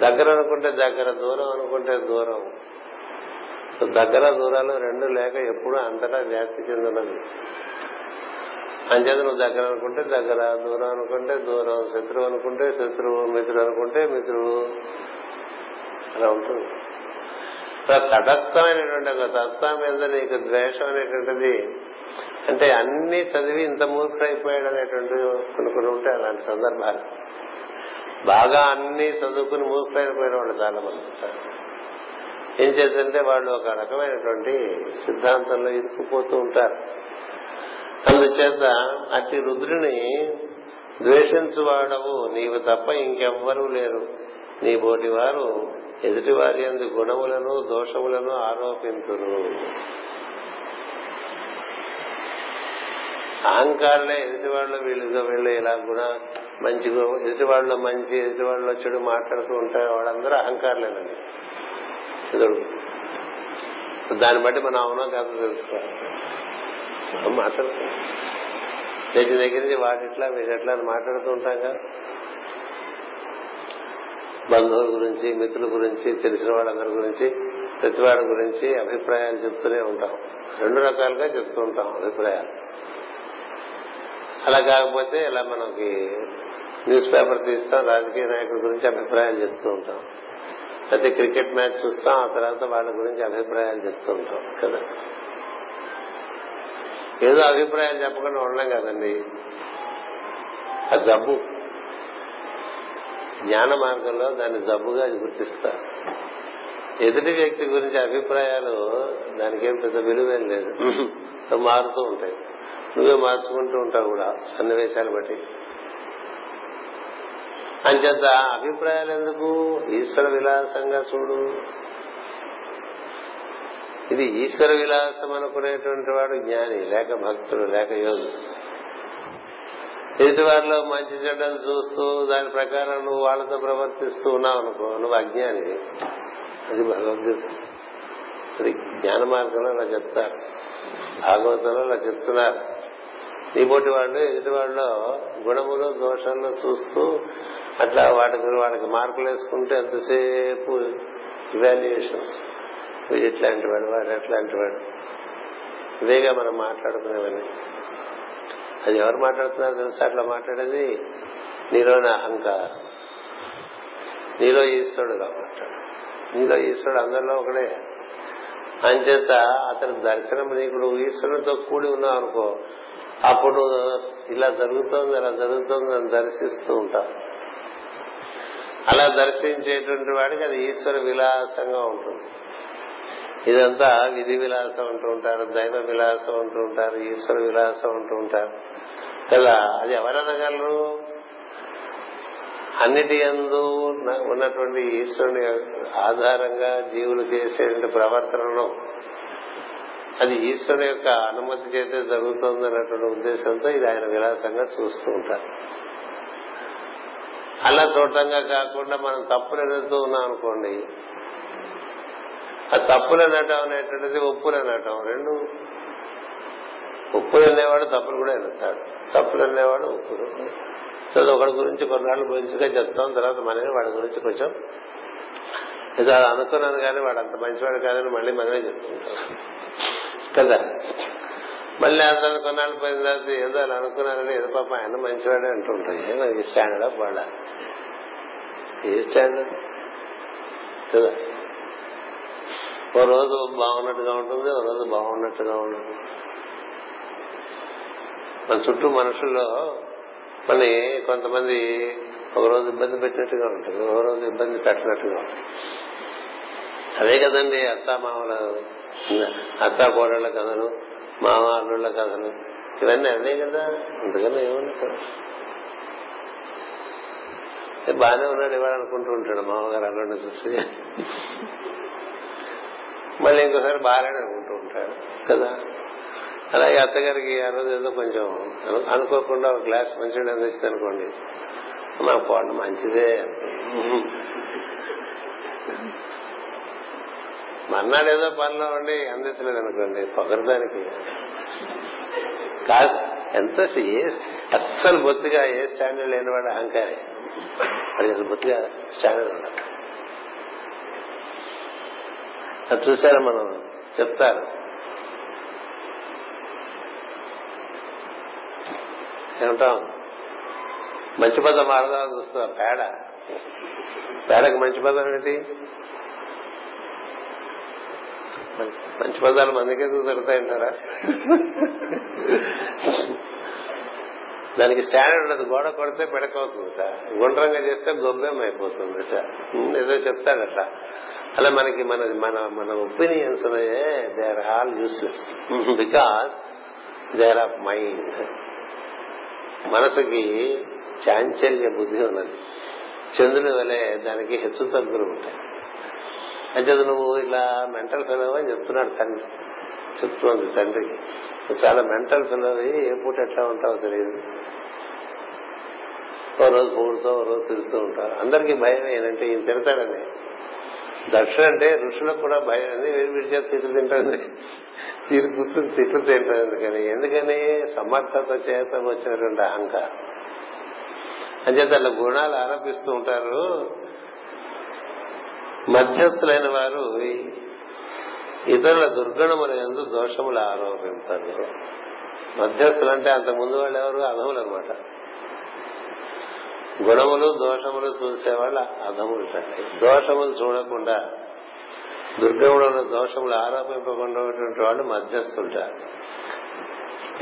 దగ్గర అనుకుంటే దగ్గర దూరం అనుకుంటే దూరం. సో దగ్గర దూరాలు రెండు లేక ఎప్పుడు అంతటా వ్యాప్తి చెందినది అంచేత నువ్వు దగ్గర అనుకుంటే దగ్గర దూరం అనుకుంటే దూరం శత్రువు అనుకుంటే శత్రువు మిత్రుడు అనుకుంటే మిత్రుడు. అలా ఉంటుంది. తటస్థమైనటువంటి ఒక తత్వం మీద నీకు ద్వేషం అనేటువంటిది అంటే అన్ని చదివి ఇంత మూర్ఖుడైపోయాడు అనేటువంటి కొన్ని కొన్ని ఉంటాయి అలాంటి సందర్భాలు. బాగా అన్ని చదువుకుని మూర్ఖులైపోయిన వాళ్ళు చాలా మంది ఉంటారు. ఏం చేద్దంటే వాళ్ళు ఒక రకమైనటువంటి సిద్ధాంతంలో ఇరుక్కుపోతూ ఉంటారు. అందుచేత అతి రుద్రుని ద్వేషించువాడవు. నీవు తప్ప ఇంకెవ్వరూ లేరు. నీ బోటి వారు ఎదుటి వారి ఎందు గుణములను దోషములను ఆరోపింతురు. అహంకారులే ఎదుటి వాళ్ళు వీళ్ళు వీళ్ళు ఇలా గుణ మంచి ఎదుటివాళ్ళు మంచి ఎదుటివాళ్ళు చెడు మాట్లాడుతూ ఉంటారు వాళ్ళందరూ అహంకారులేనండి. ఎదురు దాన్ని బట్టి మనం అవునో కాదు తెలుసుకోవాలి. మనం దగ్గర దగ్గర నుంచి వాటిట్లా వీటిట్లా అని మాట్లాడుతూ ఉంటాం కదా. బంధువుల గురించి మిత్రుల గురించి తెలిసిన వాళ్ళందరి గురించి ప్రతివాడి గురించి అభిప్రాయాలు చెప్తూనే ఉంటాం. రెండు రకాలుగా చెప్తూ ఉంటాం అభిప్రాయాలు. అలా కాకపోతే ఇలా మనకి న్యూస్ పేపర్ తీస్తాం రాజకీయ నాయకుల గురించి అభిప్రాయాలు చెప్తూ ఉంటాం. అయితే క్రికెట్ మ్యాచ్ చూస్తాం ఆ తర్వాత వాళ్ళ గురించి అభిప్రాయాలు చెప్తూ ఉంటాం కదా? ఏదో అభిప్రాయాలు చెప్పకుండా ఉండడం కదండి. ఆ జబ్బు. జ్ఞాన మార్గంలో దాన్ని జబ్బుగా గుర్తిస్తారు. ఎదుటి వ్యక్తి గురించి అభిప్రాయాలు దానికేం పెద్ద విలువేం లేదు. మారుతూ ఉంటాయి. నువ్వే మార్చుకుంటూ ఉంటావు కూడా సన్నివేశాలు బట్టి. అంచేత అభిప్రాయాలు ఎందుకు ఈశ్వర విలాసంగా చూడు. ఇది ఈశ్వర విలాసం అనుకునేటువంటి వాడు జ్ఞాని లేక భక్తుడు లేక యోగి. ఎదుటి వారిలో మంచి చెడ్డలు చూస్తూ దాని ప్రకారం నువ్వు వాళ్ళతో ప్రవర్తిస్తూ ఉన్నావు అనుకో నువ్వు అజ్ఞాని. అది భగవద్గీత. అది జ్ఞాన మార్గంలో అలా చెప్తారు. భాగవతంలో అలా చెప్తున్నారు. నీ పోటీ వాళ్ళు ఎదుటి వాళ్ళలో గుణములు దోషాలు చూస్తూ అట్లా వాటికి వాళ్ళకి మార్కులు వేసుకుంటే ఎంతసేపు ఇవాల్యుయేషన్స్ వీడు ఇట్లాంటి వాడు వాడు ఎట్లాంటి వాడు. ఇదేగా మనం మాట్లాడుకునేవన్నీ. అది ఎవరు మాట్లాడుతున్నారు తెలుసా? అట్లా మాట్లాడేది నీలోని అహంకారం. నీలో ఈశ్వరుడుగా మాట్లాడు నీలో ఈశ్వరుడు అందరిలో ఒకడే. అంచేత అతని దర్శనం నీకు నువ్వు ఈశ్వరుడితో కూడి ఉన్నావు అనుకో అప్పుడు ఇలా జరుగుతోంది అలా జరుగుతోంది అని దర్శిస్తూ ఉంటాం. అలా దర్శించేటువంటి వాడికి అది ఈశ్వర విలాసంగా ఉంటుంది. ఇదంతా విధి విలాసం అంటూ ఉంటారు దైవ విలాసం అంటూ ఉంటారు ఈశ్వర విలాసం అంటూ ఉంటారు. కదా అది ఎవరనగలరు? అన్నిటి ఎందు ఉన్నటువంటి ఈశ్వరుని ఆధారంగా జీవులు చేసేటువంటి ప్రవర్తనను అది ఈశ్వరు యొక్క అనుమతి చేతే జరుగుతుంది అన్నటువంటి ఉద్దేశంతో ఇది ఆయన విలాసంగా చూస్తూ ఉంటారు. అలా చూడటంగా కాకుండా మనం తప్పులు ఎదుగుతూ ఉన్నాం అనుకోండి ఆ తప్పులు అనటం అనేటువంటిది ఉప్పులు అనటం రెండు. ఉప్పులు అనేవాడు తప్పులు కూడా ఎన్నుతాడు తప్పులు అనేవాడు ఉప్పులు సో ఒకటి గురించి కొన్నాళ్ళు గురించిగా చెప్తాం తర్వాత మనమే వాడి గురించి కొంచెం ఏదో అనుకున్నాను కానీ వాడు అంత మంచివాడు కాదని మళ్ళీ మనమే చెప్తుంటాం. కదా. మళ్ళీ అతను కొన్నాళ్ళు పోయిన తర్వాత ఏదో అలా అనుకున్నానని ఏదో పాప ఆయన మంచివాడే అంటుంటాయి ఈ స్టాండర్డ్ ఆఫ్ వాళ్ళ ఏ స్టాండర్డ్ కదా. ఓ రోజు బాగున్నట్టుగా ఉంటుంది ఓ రోజు బాగున్నట్టుగా ఉండదు. మన చుట్టూ మనుషుల్లో మళ్ళీ కొంతమంది ఒక రోజు ఇబ్బంది పెట్టినట్టుగా ఉంటుంది ఒక రోజు ఇబ్బంది పెట్టినట్టుగా ఉంటుంది. అదే కదండి అత్త అత్త కోడళ్ళ కథలు మామ అల్లుళ్ళ కథలు ఇవన్నీ అవే కదా. అందుకని ఏమన్నా బాగానే ఉన్నాడు ఇవాళ అనుకుంటూ ఉంటాడు మామగారు అల్లుడిని చూసి. మళ్ళీ ఇంకోసారి బాగానే అనుకుంటూ ఉంటాడు కదా. అలాగే అత్తగారికి ఆ రోజు ఏదో కొంచెం అనుకోకుండా ఒక గ్లాస్ మంచిగా అందిస్తే అనుకోండి. మా కోడ మంచిదే. మన్నాడు ఏదో పనిలో ఉండి అందించలేదు అనుకోండి పొగరదానికి. కాదు ఎంత ఏ అస్సలు బొత్తిగా ఏ స్టాండర్డ్ లేనివాడు అహంకారి. అది అసలు బొత్తిగా స్టాండర్డ్ ఉండాలి అది చూసారా మనం? చెప్తారు. ఏమంటాం? మంచి పదం ఆడదామని చూస్తున్నారు పేడ. పేడకి మంచి పదం ఏంటి? మంచి పదాలు మందికే దొరుకుతాయంటారా దానికి స్టాండర్డ్ ఉండదు. గోడ కొడితే పెడకవుతుందట గుండ్రంగా చేస్తే గొబ్బెం అయిపోతుందట ఏదో చెప్తాడట. అలా మనకి మన మన మన opinions they are all useless because they are of mind మనసుకి చాంచల్య బుద్ధి ఉన్నది. చంద్రుని వలె దానికి హెచ్చు తగ్గులు ఉంటాయి. అయితే నువ్వు ఇలా మెంటల్ ఫెలో అని చెప్తున్నాడు తండ్రి. చెప్తోంది తండ్రి. చాలా మెంటల్ ఫెలో ఏ పూట ఎట్లా ఉంటావో తెలియదు. ఓ రోజు పొగుడుతో ఓ రోజు తిరుగుతూ ఉంటారు అందరికీ భయం ఏంటంటే ఈయన తిడతాడని. దక్షిణ అంటే ఋషులకు కూడా భయం. అని వీడి చేత తిట్లు తింటుంది తీరు కూర్చుని తిట్లు తింటుంది ఎందుకని ఎందుకని? సమర్థత చేత వచ్చినటువంటి అహంకారం. అంచేత అలా గుణాలు ఆరోపిస్తూ ఉంటారు. మధ్యస్థులైన వారు ఇతరుల దుర్గుణముల ఎందు దోషములు ఆరోపించారు మధ్యస్థులు అంటే అంత ముందు వాళ్ళు ఎవరు? అధములు అనమాట గుణములు దోషములు చూసేవాళ్ళు అధములు అండి దోషములు చూడకుండా దుర్గములను దోషములు ఆరోపింపకుండా వాళ్ళు మధ్యస్థుంటారు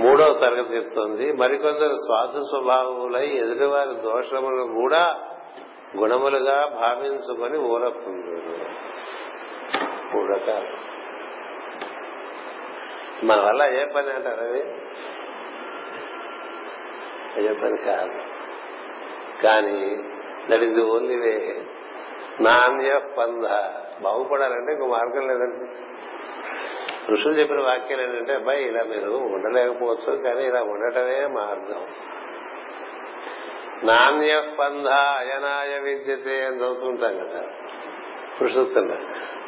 మూడవ తరగతి చెప్తోంది మరికొందరు స్వార్థ స్వభావులై ఎదుటివారి దోషములను కూడా గుణములుగా భావించుకొని ఊరకుందురు మూడు రకాలు మన వల్ల ఏ పని అంటారు అది? అయ్యే పని కాదు. కానీ that is the only way నాణ్య పంద బాగుపడాలంటే ఇంకో మార్గం లేదండి. ఋషులు చెప్పిన వాక్యాలు ఏంటంటే అబ్బాయి ఇలా మీరు ఉండలేకపోవచ్చు కానీ ఇలా ఉండటమే మార్గం. నాణ్య పంధ అయనాయ విద్యతే అని చదువుతుంటాం కదా. పురుషోత్తంగా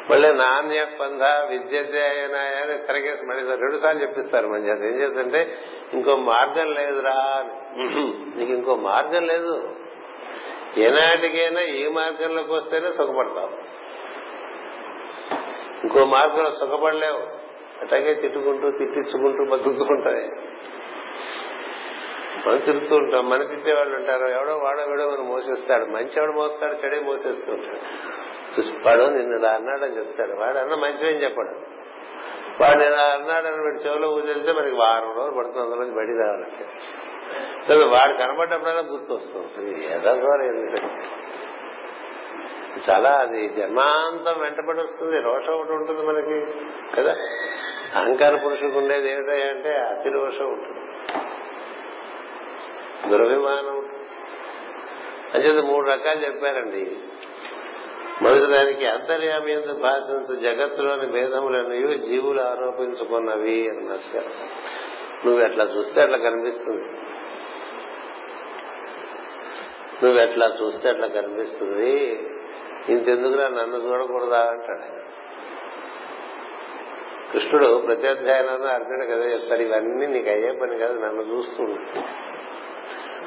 మళ్ళీ నాణ్య పంధ విద్యతే అయనాయ అని తిరగేసి మళ్ళీ రెండు సార్లు చెప్పిస్తారు మంచి అది ఏం చేస్తుంటే ఇంకో మార్గం లేదురా అని. నీకు ఇంకో మార్గం లేదు. ఏనాటికైనా ఈ మార్గంలోకి వస్తేనే సుఖపడతావు. ఇంకో మార్గంలో సుఖపడలేవు. అట్లాగే తిట్టుకుంటూ తిట్టించుకుంటూ బతుకుంటాయి మనం తిరుగుతూ ఉంటాం మన తిట్టేవాళ్ళు ఉంటారు ఎవడో వాడో వీడో మనం మోసేస్తాడు మంచి ఎవడు మోస్తాడు చెడే మోసేస్తూ ఉంటాడు. చూసిపాడు నిన్ను ఇలా అన్నాడని చెప్తాడు. వాడు అన్న మంచివేం చెప్పాడు. వాడు నేను అన్నాడని వీడి చెవిలో ఊదేస్తే మనకి వారం రోజులు పడుతుంది అందులో బయట రావాలంటే వాడు కనబడ్డప్పుడైనా గుర్తు వస్తుంది ఏదో చాలా అది జన్మాంతం వెంటబడి వస్తుంది రోషం ఒకటి ఉంటుంది మనకి కదా? అహంకార పురుషులకు ఉండేది ఏమిటంటే అతి రోషం ఉంటుంది. దురభిమానం. ఉంటుంది మూడు రకాలు చెప్పారండి. మొదటి దానికి అంతర్యామి ఎందుకు భాషించు జగత్తులోని భేదములన్నయు జీవులు ఆరోపించుకున్నవి అని నమస్కారం నువ్వు ఎట్లా చూస్తే అట్లా కనిపిస్తుంది. నువ్వు ఎట్లా చూస్తే అట్లా కనిపిస్తుంది. ఇంతెందుకురా నన్ను చూడకూడదా అంటాడు కృష్ణుడు ప్రతి అధ్యాయంలోనూ అర్జునుడు కదా చెప్తాడు ఇవన్నీ నీకు అయ్యే పని కాదు నన్ను చూస్తుంది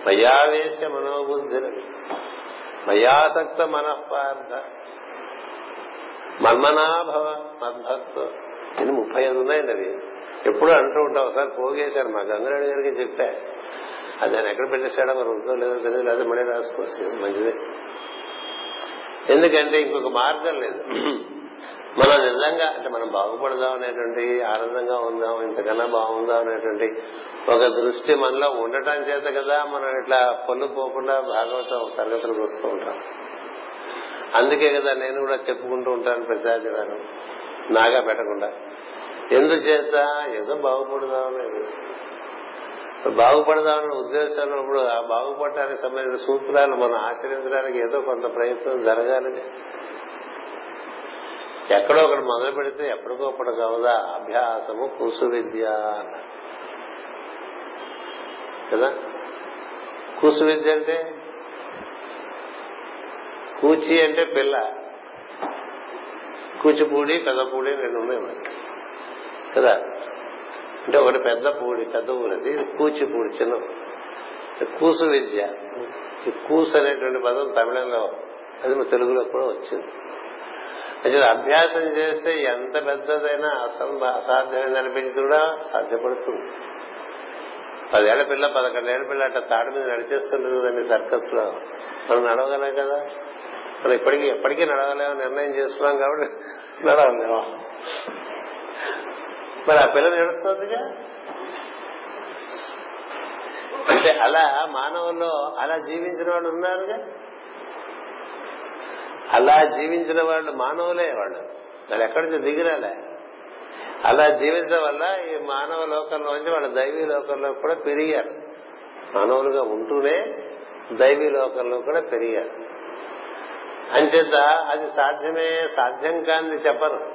మయావేశ మనోబుద్ధి మయాసక్త మనఃపార్థ. మన్మనాభవ మద్భక్త ఇది ముప్పై ఐదు ఉన్నాయండి అవి. ఎప్పుడు అంటూ ఉంటాం ఒకసారి పోగేశారు మా గంగారెడ్డి గారికి చెప్పా. అది ఆయన ఎక్కడ పెట్టేశాడో మరి ఉందో లేదో తెలియదు లేదా మళ్ళీ రాసుకోవచ్చు మంచిదే. ఎందుకంటే ఇంకొక మార్గం లేదు. మనం నిజంగా అంటే మనం బాగుపడదాం అనేటువంటి ఆనందంగా ఉందాం ఇంతకన్నా బాగుందాం అనేటువంటి ఒక దృష్టి మనలో ఉండటం చేత కదా మనం ఇట్లా పొల్లు పోకుండా భాగవతం తరగతులు వస్తూ ఉంటాం. అందుకే కదా నేను కూడా చెప్పుకుంటూ ఉంటాను ప్రజాజనాలు నాగా పెట్టకుండా. ఎందుచేత? ఏదో బాగుపడదాం అనేది బాగుపడదామనే ఉద్దేశం ఉన్నప్పుడు ఆ బాగుపడటానికి సంబంధించిన సూత్రాలు మనం ఆచరించడానికి ఏదో కొంత ప్రయత్నం జరగాలని ఎక్కడో ఒకటి మొదలు పెడితే ఎప్పటికోప్పటి కావదా? అభ్యాసము కూసు విద్య కదా? కూసు విద్య అంటే? కూచి అంటే పిల్ల. కూచిపూడి పెద్దపూడి రెండు ఉన్నాయి మనకి. కదా? అంటే ఒకటి పెద్ద పూడి పెద్ద ఊరది కూచిపూడి చిన్న కూసు విద్య. ఈ కూసు అనేటువంటి పదం తమిళంలో అది మా తెలుగులో కూడా వచ్చింది. అసలు అభ్యాసం చేస్తే ఎంత పెద్దదైనా అసలు అసాధ్యమైంది అనిపించి కూడా సాధ్యపడుతుంది. పదేళ్ళ పిల్ల పదకొండేళ్ళ పిల్ల అట్లా తాడు మీద నడిచేస్తుంటుంది కదండి సర్కస్లో మనం నడవగలం కదా? మనం ఇప్పటికీ ఎప్పటికీ నడవలేము నిర్ణయం చేస్తున్నాం కాబట్టి నడవలేము మరి ఆ పిల్ల నడుస్తుందిగా? అంటే అలా మానవుల్లో అలా జీవించిన వాళ్ళు ఉన్నారుగా? అలా జీవించిన వాళ్ళు మానవులే వాళ్ళు. వాళ్ళు ఎక్కడి నుంచి దిగిరాలే అలా జీవించడం వల్ల ఈ మానవ లోకంలోంచి వాళ్ళ దైవీ లోకంలో కూడా పెరిగారు. మానవులుగా ఉంటూనే దైవీ లోకంలో కూడా పెరిగారు. అంచేత అది సాధ్యమే సాధ్యం కాని చెప్పరు.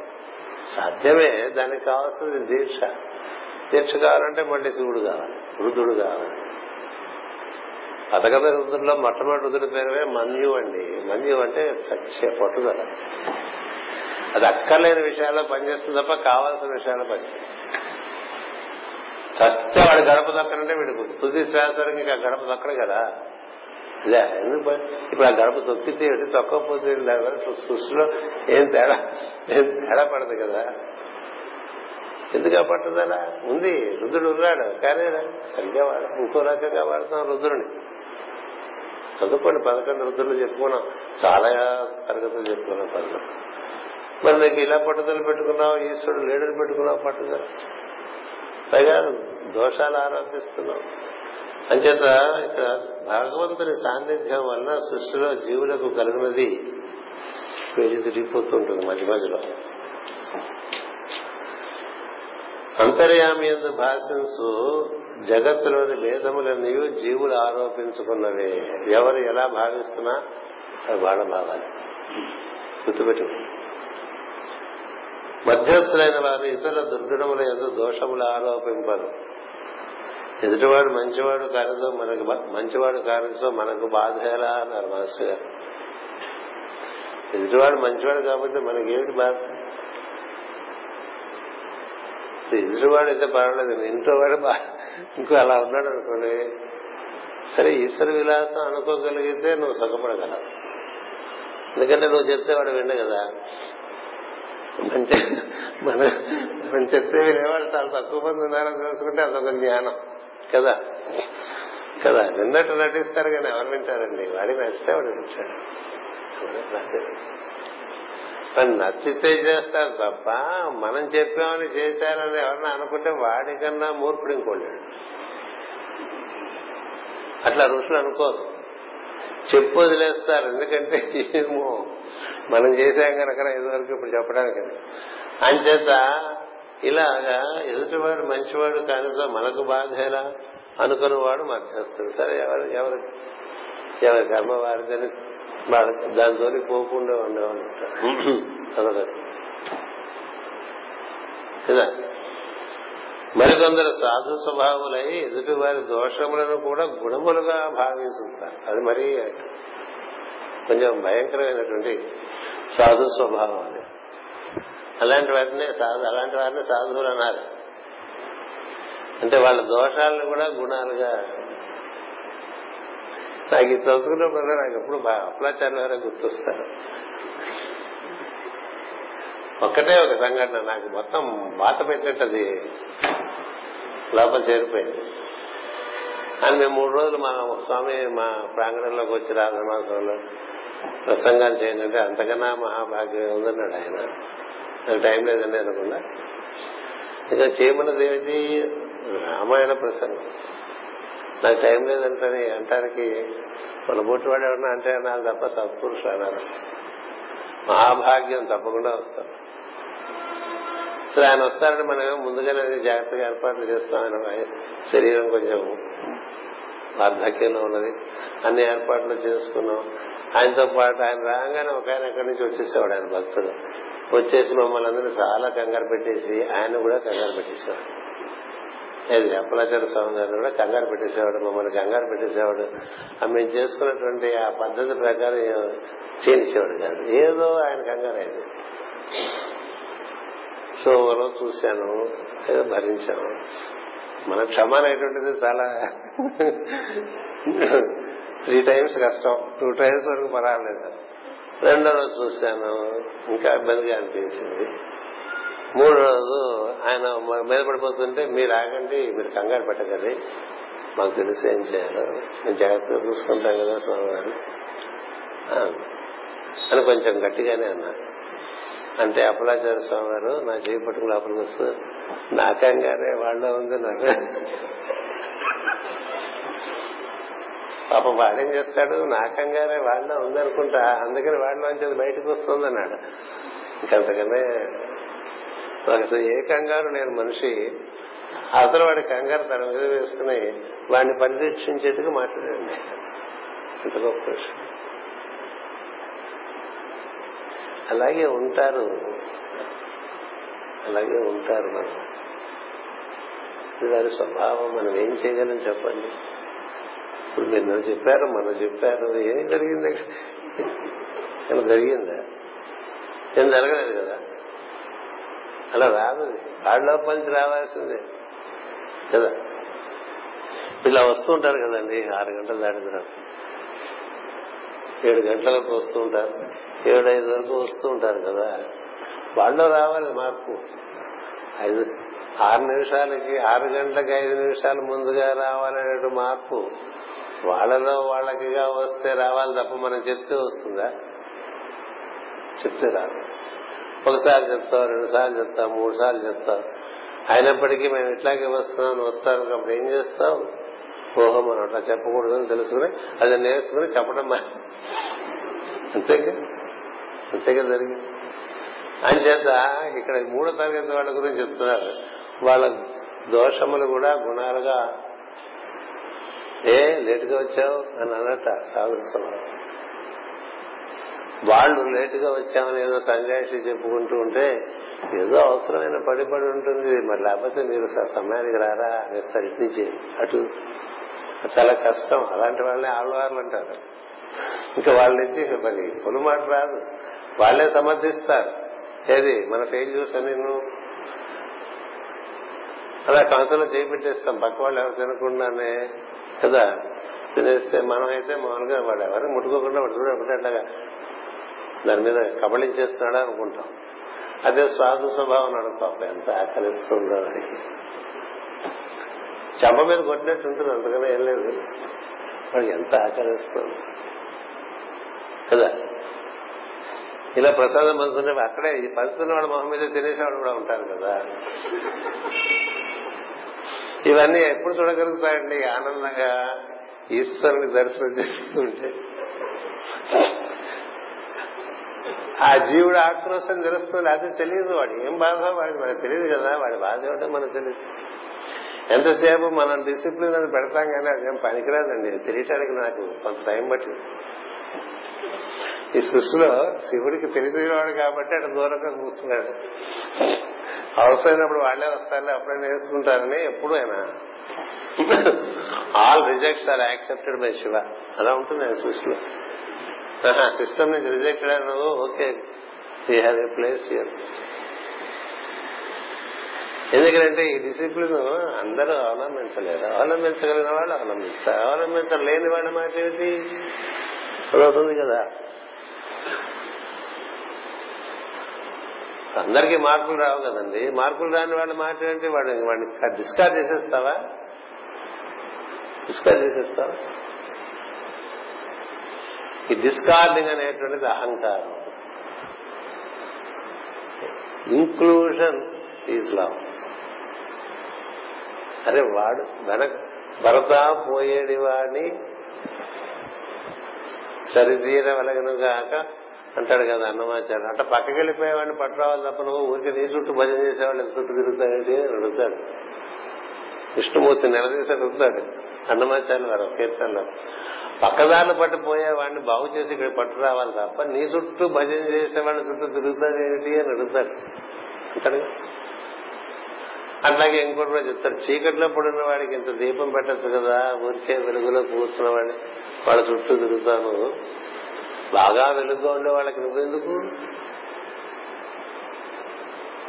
సాధ్యమే దానికి కావాల్సింది దీక్ష. దీక్ష కావాలంటే మళ్ళీ శివుడు కావాలి వృద్ధుడు కావాలి. పథకత రుద్రుల్లో మొట్టమొదటి రుద్రుడి పేరువే మన్యు అండి. మన్యు అంటే సత్య పట్టుదల. అది అక్కర్లేని విషయాల్లో పనిచేస్తుంది తప్ప కావాల్సిన విషయాల్లో పనిచేస్తుంది చస్తే వాడు గడప దక్కనంటే వీడికి తుది శ్వాసరికి ఇంకా గడప దక్కడు కదా. ఎందుకు ఇప్పుడు ఆ గడప తొక్కితే ఏంటి? తొక్కకపోతే సృష్టిలో ఏం తేడా ఏం తేడా పడదు కదా. ఎందుకు పట్టుదలా? ఉంది రుద్రుడు ఉన్నాడు. కానీ సరిగ్గా వాడు ఇంకో రకంగా వాడతాం రుద్రుని చదువుకోండి పదకొండు వృద్ధులు చెప్పుకున్నాం. చాలా తరగతులు చెప్పుకున్నాం పదకొండు. మరి నీకు ఇలా పట్టుదల పెట్టుకున్నావు ఈశ్వరుడు లేడని పెట్టుకున్నావు పట్టుదల. పైగా దోషాలు ఆరోపిస్తున్నావు అంచేత ఇక్కడ భగవంతుని సాన్నిధ్యం వలన సృష్టిలో జీవులకు కలిగినది వెళ్ళి తిరిగిపోతుంటుంది మధ్య మధ్యలో. అంతర్యామి ఎందు భాషించు జగత్తులోని భేదములన్నీ జీవులు ఆరోపించుకున్నవే. ఎవరు ఎలా భావిస్తున్నా అది వాళ్ళ భావాలు. గుర్తుపెట్టు. మధ్యస్థులైన వారు ఇతర దుర్గుణముల ఎందు దోషములు ఆరోపింపరు. ఎదుటివాడు మంచివాడు కానిదో మనకు మంచివాడు కానితో మనకు బాధ ఎలా అన్నారు మాస్టర్ గారు. ఎదుటివాడు మంచివాడు కాబట్టి మనకేమిటి బాధ? ఎదుటివాడు అయితే పర్వాలేదు ఇంట్లో వాడు ఇంకో అలా ఉన్నాడు అనుకోండి. సరే ఈశ్వర విలాసం అనుకోగలిగితే నువ్వు సుఖపడగలవు. ఎందుకంటే నువ్వు చెప్తే వాడు విండు కదా. మంచి మన మనం చెప్తే వినేవాళ్ళు చాలా తక్కువ మంది ఉన్నారని తెలుసుకుంటే అదొక జ్ఞానం. కదా? కదా? నిన్నట్టు నటిస్తారు కానీ ఎవరు వింటారండి? వాడి నచ్చితే వాడు వింటాడు. నచ్చితే చేస్తారు తప్ప మనం చెప్పామని చేశారని ఎవరన్నా అనుకుంటే వాడికన్నా మూర్ఖుడు ఇంకోలేడు అట్లా ఋషులు అనుకోరు. చెప్పు వదిలేస్తారు. ఎందుకంటే ఏమో మనం చేసాం కనుక ఇదివరకు ఇప్పుడు చెప్పడానికి అంచేత ఇలాగా ఎదుటివాడు మంచివాడు కనీసం మనకు బాధేలా అనుకున్నవాడు మధ్యస్థుడు. సరే ఎవరు ఎవరు ఎవరి కర్మ వారిదని దానితోని పోకుండా ఉండేవాళ్ళు అదొకటి కదా? మరికొందరు సాధు స్వభావులై ఎదుటి వారి దోషములను కూడా గుణములుగా భావిస్తుంటారు. అది మరీ కొంచెం భయంకరమైనటువంటి సాధు స్వభావం అది. అలాంటి వాటిని సాధు అలాంటి వారిని సాధువులు అన్నారు. అంటే వాళ్ళ దోషాలను కూడా గుణాలుగా నాకు ఇది తలుచుకున్నప్పుడు నాకు ఎప్పుడు అప్లాచార్య వారే గుర్తొస్తారు. ఒక్కటే ఒక సంఘటన. నాకు మొత్తం బాత పెట్టినట్టు అది లోపల చేరిపోయింది. అని మేము మూడు రోజులు మా స్వామి మా ప్రాంగణంలోకి వచ్చి రాజమాసంలో ప్రసంగాలు చేయండి. అంటే అంతకన్నా మహాభాగ్యం ఉందన్నాడు ఆయన. నాకు టైం లేదండి అనుకున్నా. ఇంకా చేయమన్నది ఏమిటి? రామాయణ ప్రసంగం. నాకు టైం లేదంటే అంటానికి పొలబోటి వాడు ఎవరన్నా అంటే అన్నారు తప్ప సత్పురుషులు అన్నారు మహాభాగ్యం తప్పకుండా వస్తాం. సరే ఆయన వస్తారని మనం ముందుగానే జాగ్రత్తగా ఏర్పాట్లు చేస్తామని ఆయన శరీరం కొంచెం వార్ధక్యంలో ఉన్నది. అన్ని ఏర్పాట్లు చేసుకున్నాం. ఆయనతో పాటు ఆయన రాగానే ఒక ఆయన ఎక్కడి నుంచి వచ్చేసేవాడు ఆయన భక్తుడు. వచ్చేసి మమ్మల్ని అందరినీ చాలా కంగారు పెట్టేసి ఆయన కూడా కంగారు పెట్టేసేవాడు. లేదు అప్పలాచార్య స్వామి గారు కూడా కంగారు పెట్టేసేవాడు మమ్మల్ని కంగారు పెట్టేసేవాడు. మేము చేసుకున్నటువంటి ఆ పద్ధతి ప్రకారం చేయించేవాడు కాదు. ఏదో ఆయన కంగారు అయింది. సో ఓలో చూశాను ఏదో భరించాను. మన క్షమ అనేటువంటిది చాలా త్రీ టైమ్స్ కష్టం. టూ టైమ్స్ వరకు పర్వాలేదు. రెండో రోజు చూశాను ఇంకా ఇబ్బందిగా అనిపించింది. మూడు రోజు ఆయన మీద పడిపోతుంటే మీరు ఆగండి మీరు కంగారు పెట్టకండి. మాకు తెలిసి ఏం చేయాలో. మేము జాగ్రత్తగా చూసుకుంటాం కదా స్వామివారు అని కొంచెం గట్టిగానే అన్నా. అంటే అప్పలాచార్య స్వామి గారు నా చేయి పట్టుకుని లోపలికి వస్తూ నా కంగారే వాళ్ళ ఉంది నాకు. పాపం వాడేం చేస్తాడు? నా కంగారే వాళ్ళ ఉందనుకుంటా. అందుకని వాళ్ళ నుంచి బయటకు వస్తుంది అన్నాడు ఇంకంతకనే అసలు ఏ కంగారు నేను మనిషి అసలు వాడి కంగారు తన మీద వేసుకుని వాడిని పరిరక్షించేట్టుగా మాట్లాడండి. ఎంత గొప్ప విషయం. అలాగే ఉంటారు. అలాగే ఉంటారు మనం. దాని స్వభావం మనం ఏం చేయగలం చెప్పండి. ఇప్పుడు మీరు చెప్పారు మనం చెప్పారు ఏం జరిగింది అలా జరిగిందా? ఏం జరగలేదు కదా? అలా రాదు. వాళ్ళ నుంచి రావాల్సిందే. కదా? ఇలా వస్తూ ఉంటారు కదండి ఆరు గంటలు దాటిన తర్వాత ఏడు గంటలకు వస్తూ ఉంటారు ఏడు ఐదు వరకు వస్తూ ఉంటారు కదా? వాళ్ళు రావాలి మార్పు. ఐదు ఆరు నిమిషాలకి ఆరు గంటలకి ఐదు నిమిషాలు ముందుగా రావాలనే మార్పు. వాళ్ళలో వాళ్ళకిగా వస్తే రావాలి తప్ప మనం చెప్తే వస్తుందా? చెప్తే రాదు. ఒకసారి చెప్తావు రెండు సార్లు చెప్తావు మూడు సార్లు చెప్తావు అయినప్పటికీ మేము ఇట్లాగే వస్తున్నాం వస్తాను కాబట్టి ఏం చేస్తాం? ఓహో మనం అట్లా చెప్పకూడదు అని తెలుసుకుని అది నేర్చుకుని చెప్పడం మా- అంతేగా? అంతేగా జరిగింది. చేత ఇక్కడ మూడో తరగతి వాళ్ళ గురించి చెప్తున్నారు. వాళ్ళ దోషములు కూడా గుణాలుగా ఏ లేటుగా వచ్చావు? అని అన్నట్ట సాగుతున్నాం వాళ్ళు లేటుగా వచ్చామని ఏదో సంజాయిషి చెప్పుకుంటూ ఉంటే ఏదో అవసరమైన పడి పడి ఉంటుంది. మరి లేకపోతే మీరు సమయానికి రారా అనే ఇటు అటు చాలా కష్టం. అలాంటి వాళ్ళని ఆళ్ళవార్లు అంటారు. ఇంకా వాళ్ళ నుంచి మరి పొలు మాట రాదు. వాళ్ళే సమర్థిస్తారు. ఏది? మన ఫెయిల్యూర్స్ అని నువ్వు అలా కంతలో చేపెట్టేస్తాం. పక్క వాళ్ళు ఎవరు తినకుండానే కదా? తినేస్తే మనం అయితే మామూలుగా వాడు ఎవరు ముట్టుకోకుండా వాడు చూడ ఒకటి అట్లాగా దాని మీద కబళించేస్తున్నాడు అనుకుంటాం. అదే స్వార్థ స్వభావం అనుకో ఎంత ఆకలిస్తుందో అని. చెంప మీద కొట్టినట్టు ఉంటుంది అంతకన్నా ఏం లేదు. వాడికి ఎంత ఆకలిస్తుంది. కదా? ఇలా ప్రసాదం పంచుకుంటే అక్కడే ఈ పంచుతున్న వాడు మొహం మీద తినేసేవాడు కూడా ఉంటారు కదా. ఇవన్నీ ఎప్పుడు చూడగలుగుతాయండి? ఆనందంగా ఈశ్వరుని దర్శనం చేస్తుంటే ఆ జీవుడు ఆక్రోశం తెలుస్తుంది అది తెలియదు వాడు. ఏం బాధ? వాడికి మనకు తెలియదు కదా. వాడి బాధ ఏమిటో మనకు తెలియదు. ఎంతసేపు మనం డిసిప్లిన్ అని పెడతాం కానీ అదేం పనికిరాదండి. తెలియటానికి నాకు కొంత టైం పట్టింది. ఈ సృష్టిలో శివుడికి తెలిసినవాడు కాబట్టి అటు దూరంగా కూర్చున్నాడు. అవసరమైనప్పుడు వాళ్ళే వస్తారులే అప్పుడే నేర్చుకుంటారని ఎప్పుడు ఆయన all rejects are accepted by Shiva అలా ఉంటుంది ఆయన సృష్టిలో. సిస్టమ్ నుంచి రిజెక్ట్ అని నువ్వు okay you have a place your ఎందుకంటే ఈ డిసిప్లిన్ అందరూ అవలంబించలేరు. అవలంబించగలిగిన వాళ్ళు అవలంబిస్తారు. అవలంబించలేని వాళ్ళ మాట ఏమిటి? అవుతుంది కదా. అందరికీ మార్కులు రావు కదండి. మార్కులు రాని వాళ్ళ మాట ఏంటి వాడు వాడిని డిస్కార్డ్ చేసేస్తావా? డిస్కార్డ్ చేసేస్తావా? ఈ డిస్కార్డింగ్ అనేటువంటిది అహంకారం. ఇంక్లూషన్ ఈజ్ లవ్ అరే వాడు వెనక భరత పోయేడి వాడిని సరితీరవలగను గాక అంటాడు కదా అన్నమాచార్య అంటే పక్కకి వెళ్ళిపోయేవాడిని పట్టురావాలి తప్ప నువ్వు ఊరికి నీ చుట్టూ భజన చేసేవాళ్ళు ఎంత చుట్టూ తిరుగుతాయండి అని అడుగుతాడు. విష్ణుమూర్తి నిలదీసి అడుగుతాడు అన్నమాచార్యులు వారు కీర్తనలో. పక్కదారులు పట్టిపోయే పోయేవాడిని బాగు చేసి ఇక్కడ పట్టు రావాలి తప్ప నీ చుట్టూ భజన చేసేవాడిని చుట్టూ తిరుగుతావేమిటి అని అడుగుతాడు. అంటాడు అట్లాగే ఇంకోటి కూడా చెప్తాడు. చీకట్లో పడిన వాడికి ఇంత దీపం పెట్టచ్చు కదా ఊరికే వెలుగులో కూర్చున్న వాడిని. వాళ్ళ చుట్టూ తిరుగుతాను. బాగా వెలుగుగా ఉండే వాళ్ళకి నువ్వెందుకు?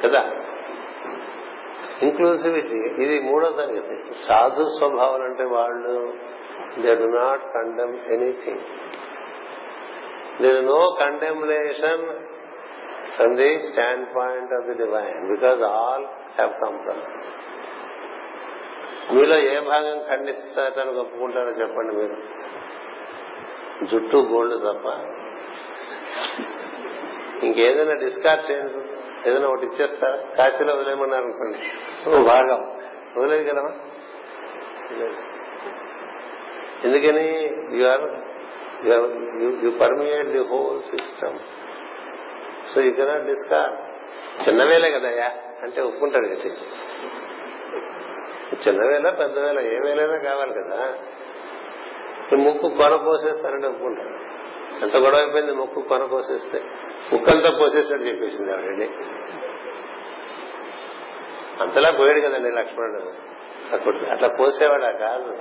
కదా? ఇంక్లూసివిటీ ఇది మూడో తరగతి. సాధు స్వభావం అంటే వాళ్ళు they do not condemn anything there no condemnation from the standpoint of the divine because all have come from మీలో ఏ భాగం ఖండిస్తారని ఒప్పుకుంటారో చెప్పండి మీరు. జుట్టు గోల్డ్ తప్ప ఇంకేదైనా డిస్కార్డ్ చేయండి. ఏదైనా ఒకటి ఇచ్చేస్తారా కాశీలో వదిలేయమన్నారు అనుకోండి. ఓ భాగం. వదిలేదు కదమ్మా ఎందుకని? You are you permeate the whole system so you cannot discard చిన్నవేలే కదయ్యా? అంటే ఒప్పుకుంటాడు కదా. చిన్నవేళ పెద్దవేళ ఏ వేలైనా కావాలి కదా. ఈ ముక్కు కొన కోసేస్తానంటే ఒప్పుకుంటాడు ఎంత గొడవ అయిపోయింది ముక్కు కొన కోసేస్తే? ముక్కంతా కోసేసాడు చెప్పేసింది ఆల్రెడీ అంతలా పోయాడు కదండి లక్ష్మణుడు. అప్పుడు అట్లా పోసేవాడా? కాదు.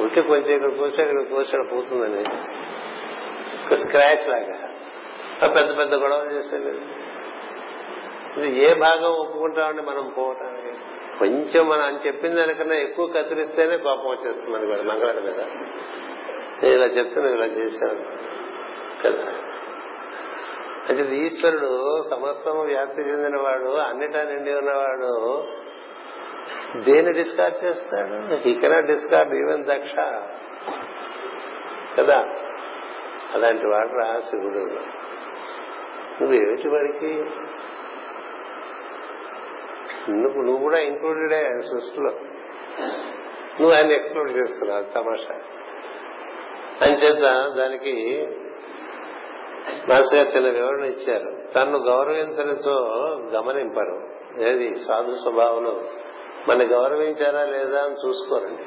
ఉంటే కొంచెం ఇక్కడ కోసాడు ఇక్కడ కోసాడు పోతుందని. ఒక స్క్రాచ్ లాగా. పెద్ద పెద్ద గొడవలు చేసేది ఇది ఏ భాగం ఒప్పుకుంటామండి మనం పోవటానికి? కొంచెం మనం అని చెప్పిన దానికన్నా ఎక్కువ కత్తిరిస్తేనే కోపం వచ్చేస్తుంది మనకి కూడా మీద. నేను ఇలా చెప్తే ఇలా చేశాను కదా. అంటే ఈశ్వరుడు సమస్తము వ్యాప్తి చెందినవాడు అన్నిటా నిండి ఉన్నవాడు దేన్ని డిస్కార్డ్ చేస్తాడు? ఈ కెనాట్ డిస్కార్డ్ ఈవెన్ దక్ష. కదా? అలాంటి వాడు రా శివుడు నువ్వు ఏమిటి వాడికి? నువ్వు నువ్వు కూడా ఇంక్లూడెడే సృష్టిలో. నువ్వు ఆయన ఎక్స్ప్లోర్ చేస్తున్నావు తమాషా. అంచేత దానికి మాస్టర్ గారు చిన్న వివరణ ఇచ్చారు. తన్ను గౌరవించనిచో గమనింపరు. ఏది? సాధు స్వభావంలో. మన గౌరవించారా లేదా అని చూసుకోరండి.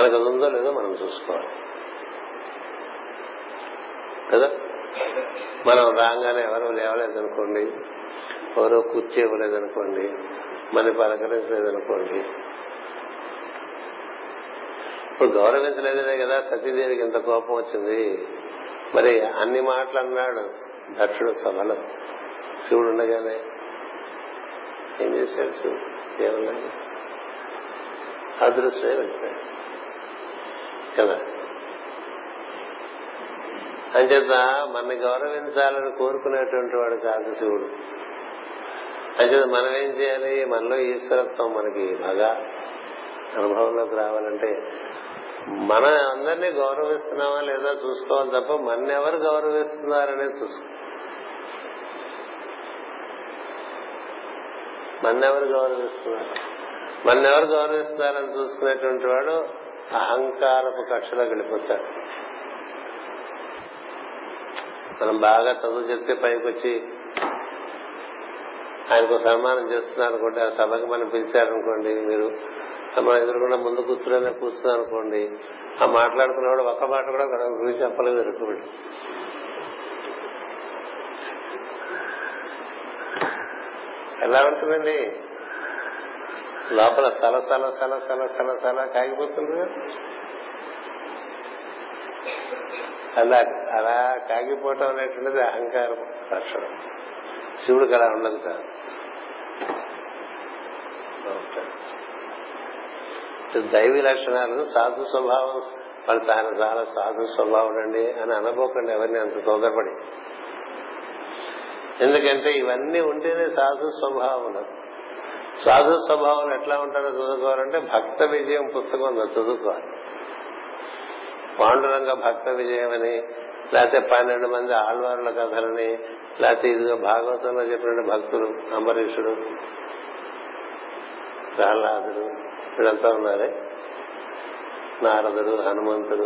మనకు అది ఉందో లేదో మనం చూసుకోవాలి. కదా? మనం రాగానే ఎవరు లేవలేదనుకోండి ఎవరో కుర్చీ ఇవ్వలేదనుకోండి మన పలకరించలేదనుకోండి. ఇప్పుడు గౌరవించలేదనే కదా సతీదేవికి ఇంత కోపం వచ్చింది. మరి అన్ని మాటలు అన్నాడు. దక్షుడు సభలో శివుడు ఉండగానే ఏం చేశాడు శివుడు? కేవలం అదృష్టమే వెళ్ళిపోయాడు కదా? అంచేత మన గౌరవించాలని కోరుకునేటువంటి వాడు కాదు శివుడు. అంచేత మనం ఏం చేయాలి? మనలో ఈశ్వరత్వం మనకి బాగా అనుభవంలోకి రావాలంటే మన అందరినీ గౌరవిస్తున్నామా లేదా చూసుకోవాలి తప్ప మన ఎవరు గౌరవిస్తున్నారనే చూసుకో. మన్నెవరు గౌరవిస్తున్నారు? మన్నెవరు గౌరవిస్తున్నారని చూసుకునేటువంటి వాడు అహంకారపు కక్షలోకి వెళ్ళిపోతాడు. మనం బాగా చదువు చెప్తే పైకి వచ్చి ఆయనకు సన్మానం చేస్తున్నారు అనుకోండి ఆ సభకి మనం పిలిచారనుకోండి మీరు మనం ఎదురుకుండా ముందు కూర్చునే కూర్చున్నాం అనుకోండి ఆ మాట్లాడుకున్నవాడు ఒక్క మాట కూడా గురించి చెప్పలేదు ఎరుకుబడి. ఎలా ఉంటుందండి? లోపల సల సల సల సల సల సల కాగిపోతుంది అలా అలా కాగిపోవటం అనేటువంటిది అహంకారం లక్షణం శివుడికి అలా ఉండదు కాదు దైవీ లక్షణాలు సాధు స్వభావం వాళ్ళు తాను చాలా సాధు స్వభావం అండి అని అనుకోకండి ఎవరిని అంత తొందరపడి. ఎందుకంటే ఇవన్నీ ఉంటేనే సాధు స్వభావం సాధు స్వభావాలు ఎట్లా ఉంటారో చదువుకోవాలంటే భక్త విజయం పుస్తకం ఉందో చదువుకోవాలి. పాండురంగ భక్త విజయం అని లేకపోతే పన్నెండు మంది ఆళ్వారుల కథలని లేకపోతే ఇదిగో భాగవతంలో చెప్పిన భక్తులు అంబరీషుడు ప్రహ్లాదుడు వీళ్ళంతా ఉన్నారే? నారదుడు హనుమంతుడు.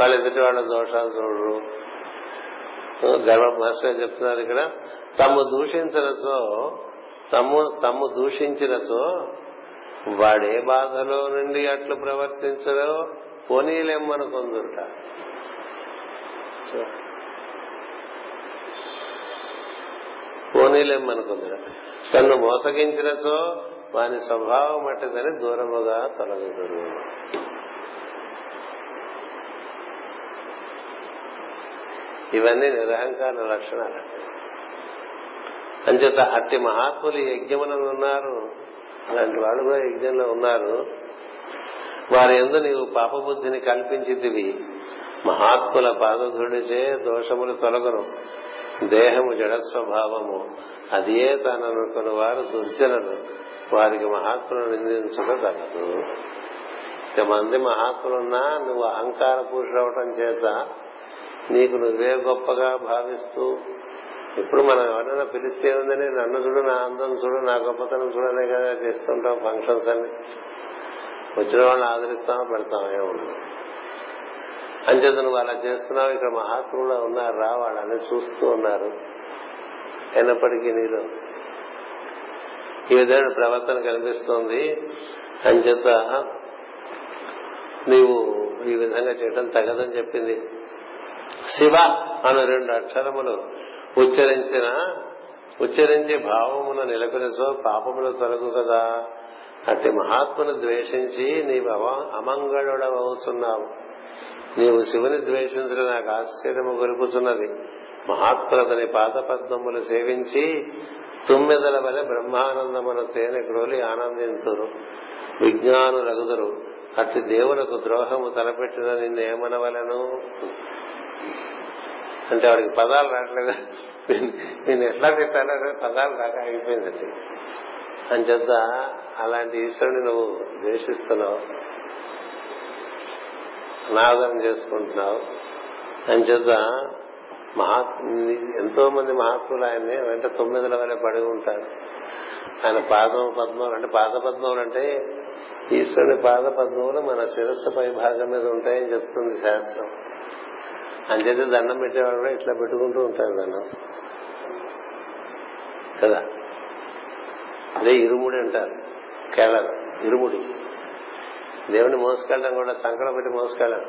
వాళ్ళ ఎదుటి వాళ్ళ దోషాలు చూడరు. గర్వ మాస్టర్ చెప్తున్నారు ఇక్కడ. తమ్ము దూషించినచో తమ్ము తమ్ము దూషించినచో వాడే బాధలో నుండి అట్లు ప్రవర్తించడో పోనీలేమ్మను కొందుట పోనీలేమ్మను కొందుట తను మోసగించినచో వాని స్వభావం అట్టదని దూరముగా తొలగుదురు. ఇవన్నీ నిరహంకార లక్షణాలు. అంచేత అట్టి మహాత్ములు యజ్ఞములను ఉన్నారు. అలాంటి వాళ్ళు కూడా యజ్ఞంలో ఉన్నారు. వారి ఎందు నీవు పాపబుద్ధిని కల్పించితివి. మహాత్ముల పాదధుడిచే దోషములు తొలగను దేహము జడ స్వభావము అదియే తాననుకుని వారు దుర్జనలు. వారికి మహాత్ములు నిందించడం తగదు ఇంతమంది మహాత్ములున్నా నువ్వు అహంకార పురుషుడవటం చేత నీకు నువ్వే గొప్పగా భావిస్తూ ఇప్పుడు మనం ఎవరైనా పిలిస్తే ఉందని నన్ను చూడు నా అందం చూడు నా గొప్పతనం చూడనే కదా చేస్తుంటాం ఫంక్షన్స్ అన్ని. వచ్చిన వాళ్ళని ఆదరిస్తామో పెడతాం ఏముండదు అంచేత నువ్వు అలా చేస్తున్నావు ఇక్కడ మహాత్ములు ఉన్నారు రా వాళ్ళని చూస్తూ ఉన్నారు. అయినప్పటికీ నీలో ఈ విధమైన ప్రవర్తన కనిపిస్తోంది. అంచేత నీవు ఈ విధంగా చేయడం తగదని చెప్పింది. శివ అను రెండు అక్షరములు ఉచ్చరించిన ఉచ్చరించి భావమున నిలపినచో పాపములు తొలగు కదా. అట్టి మహాత్మును ద్వేషించి నీవు అమంగళుడవవుతున్నావు. నీవు శివుని ద్వేషించడం నాకు ఆశ్చర్యము గొలుపుతున్నది. మహాత్ములతని పాదపద్మములు సేవించి తుమ్మెదల వలె బ్రహ్మానందమున తేనె క్రోలి ఆనందింతురు. విజ్ఞానులగుదురు. అట్టి దేవులకు ద్రోహము తలపెట్టిన నిన్నేమనవలను? అంటే వాడికి పదాలు రావట్లేదు. నేను ఎట్లా తిట్టాలో పదాలు రాక ఆగిపోయిందండి. అంచేత అలాంటి ఈశ్వరుని నువ్వు ద్వేషిస్తున్నావు అనాదరం చేసుకుంటున్నావు అంచేత మహా ఎంతో మంది మహాత్ములు ఆయన్ని వెంట తొమ్మిదిల వల్ల పడి ఉంటారు. ఆయన పాదం పద్మములు అంటే పాద పద్మములు అంటే ఈశ్వరుని పాద పద్మములు మన శిరస్సు పై భాగం మీద ఉంటాయని చెప్తుంది శాస్త్రం. అంచేత దండం పెట్టేవాడు కూడా ఇట్లా పెట్టుకుంటూ ఉంటారు దండం. కదా? అదే ఇరుముడి అంటారు కేరళ ఇరుముడి. దేవుని మోసుకెళ్ళడం కూడా సంకలం పెట్టి మోసుకెళ్ళడం.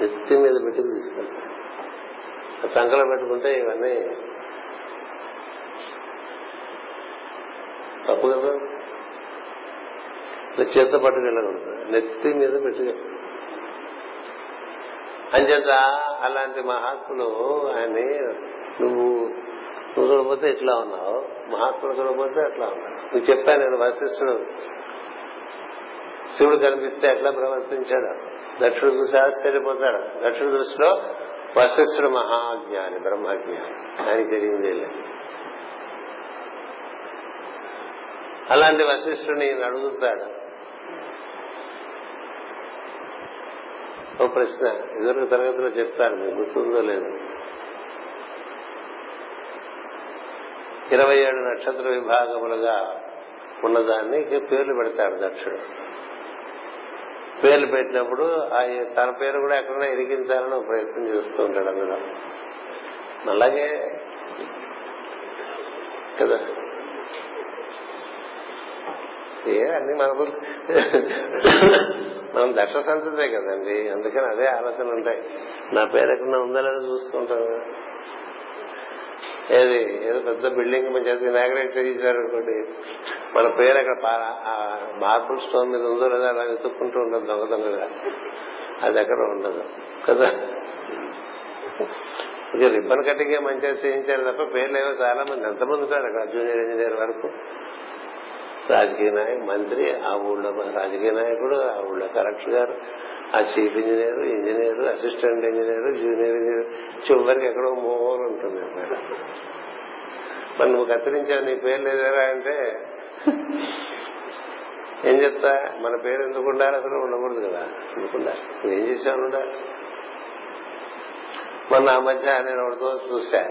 నెత్తి మీద పెట్టి తీసుకెళ్తాం సంకలం పెట్టుకుంటే ఇవన్నీ తప్పు కదా? చేత పట్టుకెళ్ళకూడదు. నెత్తి మీద పెట్టి అంచేత అలాంటి మహాత్ములు ఆయన్ని నువ్వు నువ్వు చూడపోతే ఇట్లా ఉన్నావు మహాత్ములు చూడపోతే అట్లా ఉన్నావు. నువ్వు చెప్పాను నేను వశిష్ఠుడు శివుడు కనిపిస్తే ఎట్లా ప్రవర్తించాడు? దక్షుడు చూసి ఆశ్చర్యపోతాడు. దక్షుడు దృష్టిలో వశిష్ఠుడు మహాజ్ఞాని బ్రహ్మజ్ఞాని. ఆయనకి తెలియదు అలాంటి వశిష్ఠుని అడుగుతాడు. ఓ ప్రశ్న. ఇదివరకు తరగతిలో చెప్తాను మీకు గుర్తుందో లేదు. ఇరవై ఏడు నక్షత్ర విభాగములుగా ఉన్నదాన్ని పేర్లు పెడతాడు దక్షుడు. పేర్లు పెట్టినప్పుడు ఆ తన పేరు కూడా ఎక్కడైనా ఇరిగించాలని ప్రయత్నం చేస్తూ ఉంటాడు అందులో. అలాగే కదా? ఏ అన్ని మనకు మనం దక్ష సంతతే కదండి. అందుకని అదే ఆలోచన ఉంటాయి. నా పేరు ఎక్కడ ఉందా లేదో చూస్తుంటాం. ఏది ఏదో పెద్ద బిల్డింగ్ మంచి ఇనాగ్రేట్ చేశారు అనుకోండి మన పేరు అక్కడ మార్బుల్ స్టోన్ మీద ఉందో లేదా అలా వెతుక్కుంటూ ఉండదు దొంగ దొంగగా అది ఎక్కడ ఉండదు. కదా? ఇక రిబ్బన్ కట్టింగ్ మంచిగా చేయించారు తప్ప పేర్లు ఏవో చాలా మంది ఎంతమంది సార్ అక్కడ జూనియర్ ఇంజనీర్ వరకు? రాజకీయ నాయకు మంత్రి ఆ ఊళ్ళో రాజకీయ నాయకుడు ఆ ఊళ్ళో కలెక్టర్ గారు ఆ chief engineer engineer assistant engineer junior engineer చివరికి ఎక్కడో మోహన్ ఉంటుంది అన్నమాట మరి నువ్వు కత్తిరించావు నీ పేరు లేదరా అంటే? ఏం చెప్తా? మన పేరు ఎందుకు ఉండాలి? అసలు ఉండకూడదు కదా. ఎందుకుండాలి నువ్వేం చేసావు ఉండాలి మొన్న ఆ మధ్య నేను ఒకటితో చూశా.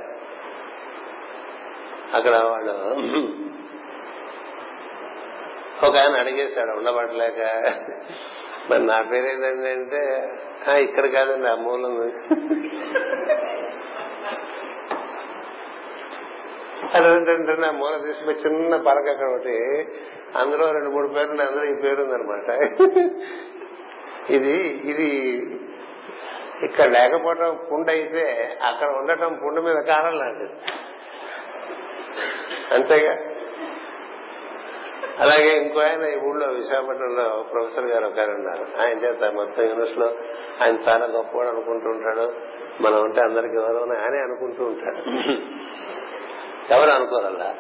అక్కడ వాళ్ళు ఒక ఆయన అడిగేశాడు ఉండబట్టలేక. మరి నా పేరు అంటే ఇక్కడ కాదండి ఆ మూలం అదేంటంటే నా మూల తీసుకుని చిన్న పలక అక్కడ ఒకటి. అందులో రెండు మూడు పేర్లు అందులో ఈ పేరు ఉందనమాట ఇది ఇది ఇక్కడ లేకపోవటం పుండు అయితే అక్కడ ఉండటం పుండు మీద కారం లాంటిది. అంతేగా? అలాగే ఇంకో ఆయన ఈ ఊళ్ళో విశాఖపట్నంలో ప్రొఫెసర్ గారు ఒక ఆయన ఉన్నారు. ఆయన చేత మొత్తం యూనివర్సిటీలో ఆయన చాలా గొప్పవాడు అనుకుంటూ ఉంటాడు. మనం ఉంటే అందరికి ఎవరు ఆయనే అనుకుంటూ ఉంటాడు. ఎవరు అనుకోరల్లా?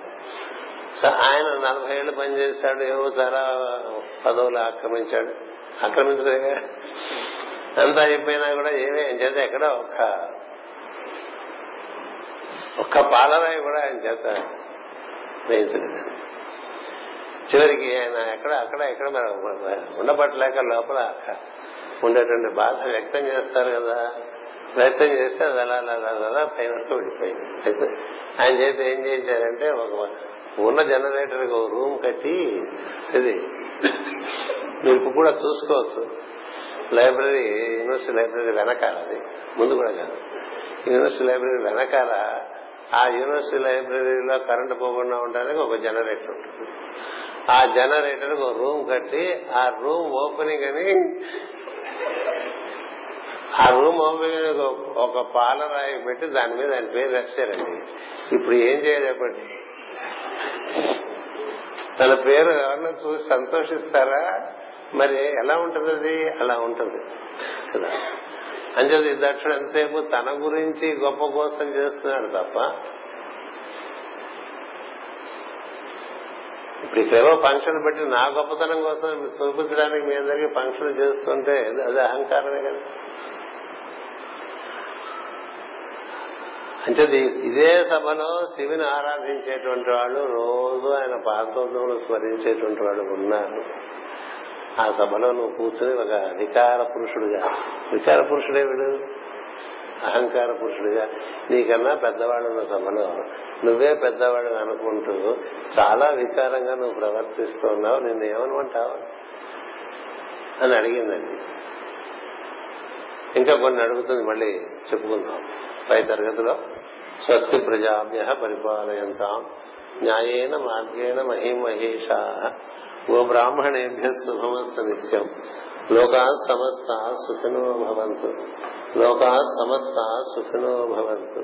సో ఆయన నలభై ఏళ్ళు పనిచేశాడు ఏవో చాలా పదవులు ఆక్రమించాడు. ఆక్రమించలేగా అంతా అయిపోయినా కూడా ఏమీ ఆయన చేత ఎక్కడ ఒక్క ఒక్క పాలరాయి కూడా ఆయన చేత వేయించలేదు చివరికి ఆయన ఎక్కడ అక్కడ ఎక్కడ ఉండబట్టలేక లోపల ఉండేటువంటి బాధ వ్యక్తం చేస్తారు కదా. వ్యక్తం చేస్తే అది అలా అలా అలా పైన వరకు వెళ్ళిపోయింది. ఆయన చేతి ఏం చేశారంటే ఒక ఉన్న జనరేటర్ ఒక రూమ్ కట్టి ఇది మీరు కూడా చూసుకోవచ్చు. లైబ్రరీ యూనివర్సిటీ లైబ్రరీ వెనకాల అది. ముందు కూడా కాదు. యూనివర్సిటీ లైబ్రరీ వెనకాల ఆ యూనివర్సిటీ లైబ్రరీలో కరెంటు పోకుండా ఉండడానికి ఒక జనరేటర్ ఉంటుంది. ఆ జనరేటర్ ఒక రూమ్ కట్టి ఆ రూమ్ ఓపెనింగ్ అని ఆ రూమ్ ఓపెనింగ్ ఒక పాలరాయి పెట్టి దాని మీద ఆయన పేరు రాశారండి. ఇప్పుడు ఏం చేయాలి చెప్పండి? తన పేరు ఎవరన్నా చూసి సంతోషిస్తారా? మరి ఎలా ఉంటుంది అది? అలా ఉంటుంది. కదా? అంచేది దక్షుడు ఎంతసేపు తన గురించి గొప్ప కోసం చేస్తున్నాడు తప్ప ఇప్పుడు ఇక్కడేవో ఫంక్షన్ పెట్టి నా గొప్పతనం కోసం చూపించడానికి మీ అందరికీ ఫంక్షన్ చేస్తుంటే అది అహంకారమే కదా. అంటే ఇదే సభలో శివుని ఆరాధించేటువంటి వాళ్ళు రోజు ఆయన పాదోద్యములు స్మరించేటువంటి వాళ్ళు ఉన్నారు. ఆ సభలో నువ్వు కూర్చుని ఒక వికార పురుషుడుగా. వికార పురుషుడే వీడు అహంకార పురుషుడిగా. నీకన్నా పెద్దవాళ్ళు ఉన్న సభలో నువ్వే పెద్దవాడు అనుకుంటూ చాలా వికారంగా నువ్వు ప్రవర్తిస్తున్నావు నిన్ను ఏమనుకుంటావు? అని అడిగిందండి. ఇంకా కొన్ని అడుగుతుంది మళ్ళీ చెప్పుకుందాం. పై తరగతిలో స్వస్తి ప్రజాభ్య పరిపాలయంతాం న్యాయేన మార్గేణ మహిమహేషా ఓ బ్రాహ్మణేభ్య శుభమస్త నిత్యం. లోకా సమస్త సుఖినో భవంతు. లోకా సమస్త సుఖినో భవంతు.